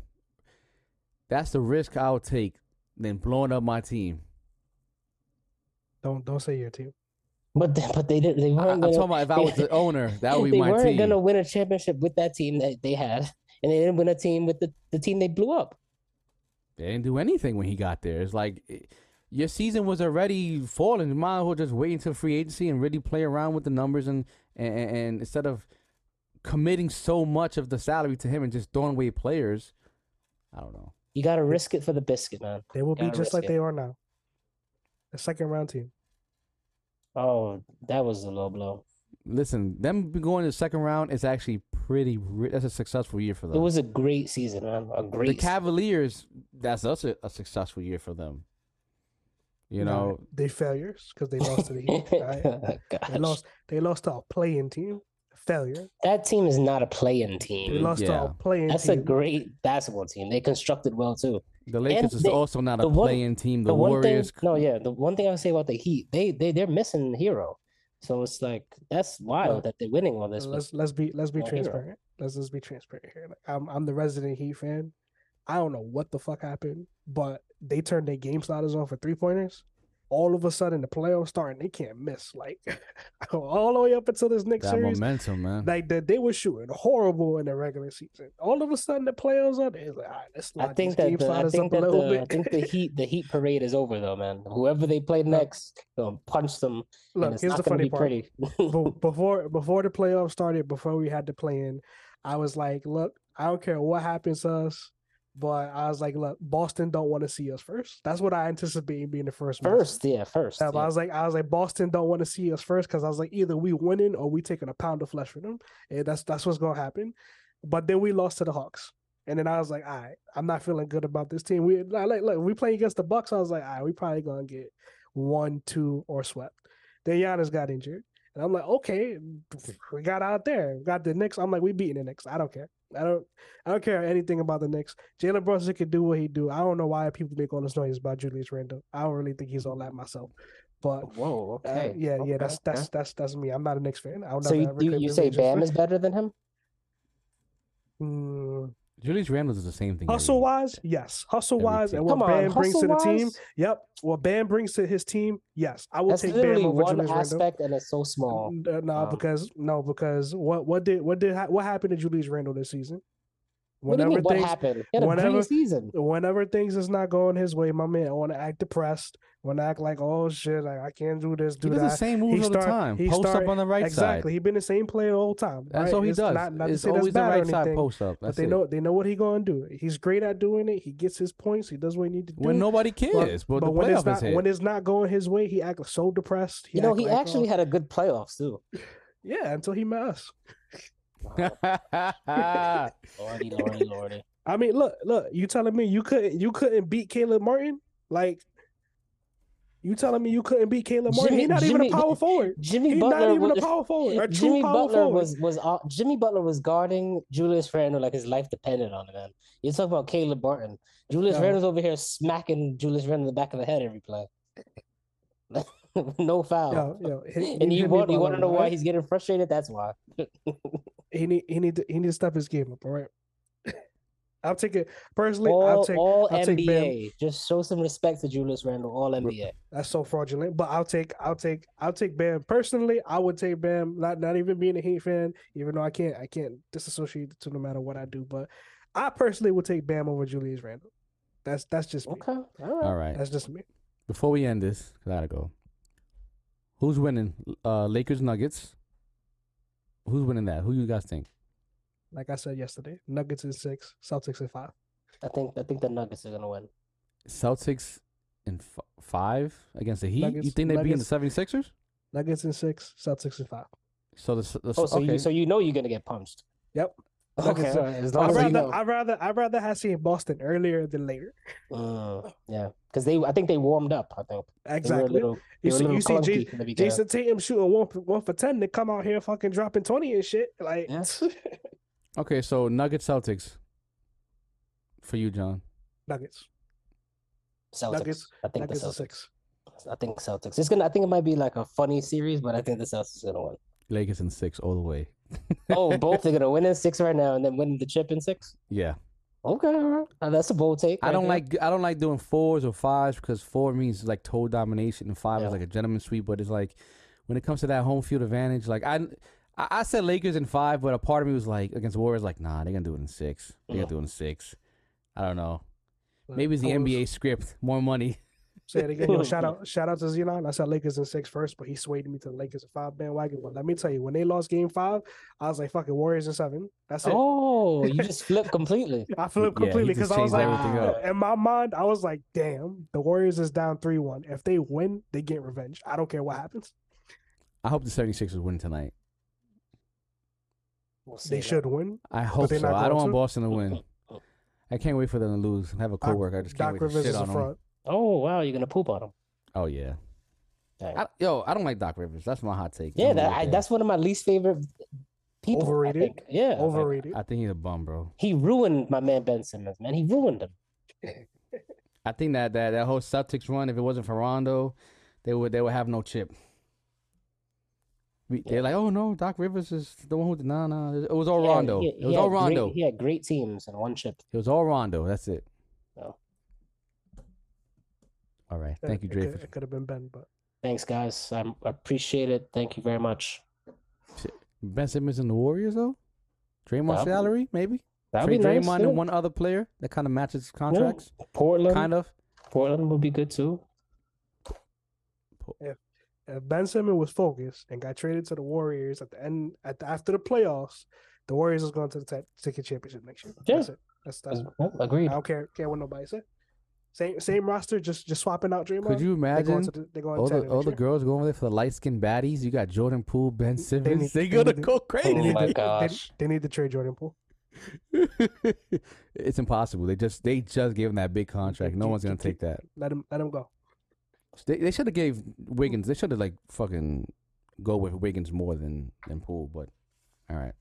that's the risk I'll take than blowing up my team. Don't don't say your team. But they, but they did. They I, weren't I'm gonna. talking about if I was the owner, that would be my team. they weren't gonna win a championship with that team that they had, and they didn't win a team with the, the team they blew up. They didn't do anything when he got there. It's like eh, your season was already falling. You might as well just wait until free agency and really play around with the numbers and, and, and instead of committing so much of the salary to him and just throwing away players. I don't know. You got to risk it for the biscuit, man. They will be just like it. they are now. A second round team. Oh, that was a low blow. Listen, them going to the second round is actually pretty. That's a successful year for them. It was a great season, man. A great. the season. Cavaliers. That's also a successful year for them. You Nah, know, they failures because they lost to the Heat. right? They lost. They lost to a play-in team. Failure. That team is not a play-in They team. lost to yeah. a play-in That's a great basketball team. They constructed well too. the Lakers is they- also not a the one- play-in team. The, The, one Warriors. thing, no, yeah, the one thing I would say about the Heat, they they they're missing hero. So it's like that's wild Look, that they're winning all this. let's let's be let's be no hero. transparent. Let's just be transparent here. Like, I'm I'm the resident Heat fan. I don't know what the fuck happened, but they turned their game sliders on for three pointers. All of a sudden, the playoffs starting, they can't miss. Like all the way up until this next that series, momentum, man. like that they were shooting horrible in the regular season. All of a sudden, the playoffs are there. Like, all right, let's I think that the, I think up a that little the, I think the Heat the Heat parade is over though, man. Whoever they play next, gonna punch them, and Look, it's here's not the funny be part. pretty. Before before the playoffs started, before we had to play in, I was like, look, I don't care what happens to us, but I was like, look, Boston don't want to see us first. That's what I anticipate being the first. First, yeah, first. Um, I was like, I was like, Boston don't want to see us first because I was like, either we winning or we taking a pound of flesh from them, and that's that's what's gonna happen. But then we lost to the Hawks, and then I was like, all right, I'm not feeling good about this team. We like look, we playing against the Bucks. I was like, all right, we probably gonna get one, two, or swept. Then Giannis got injured, and I'm like, okay, we got out there, got the Knicks. I'm like, we beating the Knicks. I don't care. I don't, I don't care anything about the Knicks. Jalen Brunson can do what he do. I don't know why people make all this noise about Julius Randle. I don't really think he's all that myself. But Whoa, uh, okay. yeah, yeah, okay, that's that's okay. that's that's me. I'm not a Knicks fan. I'll So never you you, you say Bam fan. is better than him? Mm, Julius Randle is the same thing. every hustle year. wise, yes. Hustle Every wise, team. and what Come on, Bam brings to the team, yep. What Bam brings to his team, yes. I will That's take Bam literally over one Julius Randle. aspect, and it's so small. N- uh, no, Um, because no, because what what did what did ha- what happened to Julius Randle this season? What Whenever mean? What things, happened? He whenever- season. whenever things is not going his way, my man I want to act depressed. Want to act like, oh shit, like I can't do this, He do does the same moves all start- the time. he Post start- up on the right exactly. side. Exactly. He been the same player all the whole time. That's right? all he It's does. Not, not it's say that's always the bad or right side anything, post up. but they it. know they know what he going to do. He's great at doing it. He gets his points. He does what he need to do. when nobody but, cares, but, the when it's not is hit. when it's not going his way, he acts so depressed. You know, he like, actually oh, had a good playoffs too. yeah until he met us. Lordy, lordy, lordy. I mean, look, look. You telling me you couldn't you couldn't beat Caleb Martin? Like, you telling me you couldn't beat Caleb Martin? Jimmy- He's not even a power forward. Jimmy He's Butler not even was, a power forward. A Jimmy power Butler forward. was was uh, Jimmy Butler was guarding Julius Randle like his life depended on it. Man, you talk about Caleb Martin. Julius No. Randle's over here smacking Julius Randle in the back of the head every play. no foul. Yo, yo, he, and he- you want you want to know why he's getting frustrated? That's why. he need he need to he need to step his game up. All right. I'll take it personally. all I'll take all I'll take NBA. Just show some respect to Julius Randle. All NBA. that's so fraudulent. But I'll take I'll take I'll take Bam personally. I would take Bam. Not not even being a Heat fan, even though I can't I can't disassociate the two no matter what I do. But I personally would take Bam over Julius Randle. That's that's just me. Okay. All right. All right. That's just me. Before we end this, 'cause I gotta go. Who's winning? Uh, Lakers Nuggets. Who's winning that? Who you guys think? Like I said yesterday, Nuggets in six, Celtics in five. I think I think the Nuggets are gonna win. Celtics in f- five against the Heat. you think they'd be in the Nuggets- 76ers? Nuggets in six, Celtics in five. So the, the Oh, so okay. you so you know you're gonna get punched. Yep. Okay. Nuggets are- As long I'd as you rather, know. I'd rather, I'd rather have seen Boston earlier than later. Mm, yeah, because they I think they warmed up. I think they were a Exactly. little, You see, you see, clunky J- from the beginning. Jayson Tatum shooting one for, one for ten to come out here fucking dropping twenty and shit. Like, Yeah. okay, so Nuggets Celtics. For you, John. Nuggets, Celtics. Nuggets- I think Nuggets the Celtics. I think Celtics. It's gonna. I think it might be like a funny series, but I think the Celtics are gonna win. Lakers in six all the way. Oh, both are gonna win in six right now, and then win the chip in six. Yeah. Okay, right. Uh, that's a bold take. I don't there. like I don't like doing fours or fives because four means like total domination and five Yeah. is like a gentleman's sweep. But it's like when it comes to that home field advantage, like I I said Lakers in five, but a part of me was like against Warriors, like nah, they're gonna do it in six. They're gonna do it in six. I don't know. Maybe it's the NBA script, more money. Say it again. Yo, shout out, shout out to Xenon. I said Lakers in six first, but he swayed me to the Lakers in five bandwagon. But let me tell you, when they lost Game Five, I was like, "Fucking Warriors in seven. That's it." Oh, you just flipped completely. I flipped completely just because I was like, everything in my mind, I was like, "Damn, the Warriors is down three one. If they win, they get revenge. I don't care what happens. I hope the 76ers win tonight. We'll They man. should win." I hope they're so. not I don't going want? Boston to win. I can't wait for them to lose. I have a Doc, coworker. I just can't Doc wait to Rivers shit is a on them. Fraud. Oh wow, you're gonna poop on him. Oh yeah. Dang. I, yo, I don't like Doc Rivers. That's my hot take. Yeah, that, I, that's one of my least favorite people. I Overrated. think. Yeah, like, Overrated. I think he's a bum, bro. he ruined my man Ben Simmons. Man, he ruined him. I think that that, that whole Celtics run, if it wasn't for Rondo, they would they would have no chip. We, They're like, oh no, Doc Rivers is the one who did. Nah, nah, it was all He had- Rondo. he- it was had all great- Rondo. he had great teams and one chip. It was all Rondo. That's it. No. All right, Yeah, thank you, it Dre. could- It could have been Ben, but Thanks, guys. I'm, I appreciate it. Thank you very much. Ben Simmons and the Warriors though. Draymond That'd be- salary maybe. That'd Trade be nice. Draymond yeah. and one other player that kind of matches contracts. Portland, Kind of. Portland would be good too. if Ben Simmons was focused and got traded to the Warriors at the end at the, after the playoffs, the Warriors is going to the t- ticket championship next year. Yeah. That's it. That's that's. Yeah, Agreed. I don't care care what nobody said. Same same roster, just just swapping out Draymond. Could you They're imagine to the, they're all the all the girls going over there for the light skinned baddies? You got Jordan Poole, Ben Simmons. need- They they gonna need to- go crazy. Oh my to- gosh. They, they need to trade Jordan Poole. it's impossible. They just they just gave him that big contract. No Keep- one's gonna keep- take that. Let him let him go. They they should have gave Wiggins. They should have like fucking go with Wiggins more than than Poole. But all right.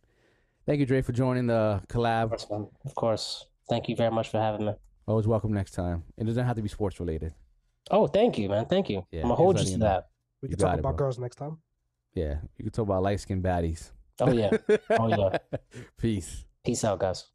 Thank you, Dre, for joining the Of collab. course, man. Of course. Thank you very much for having me. Always welcome next time. It doesn't have to be sports related. Oh, thank you, man. Thank you. Yeah, I'm gonna hold you to that. We You can talk it, about bro. girls next time. Yeah, you can talk about light skinned baddies. Oh yeah. Oh, yeah. Peace. Peace out, guys.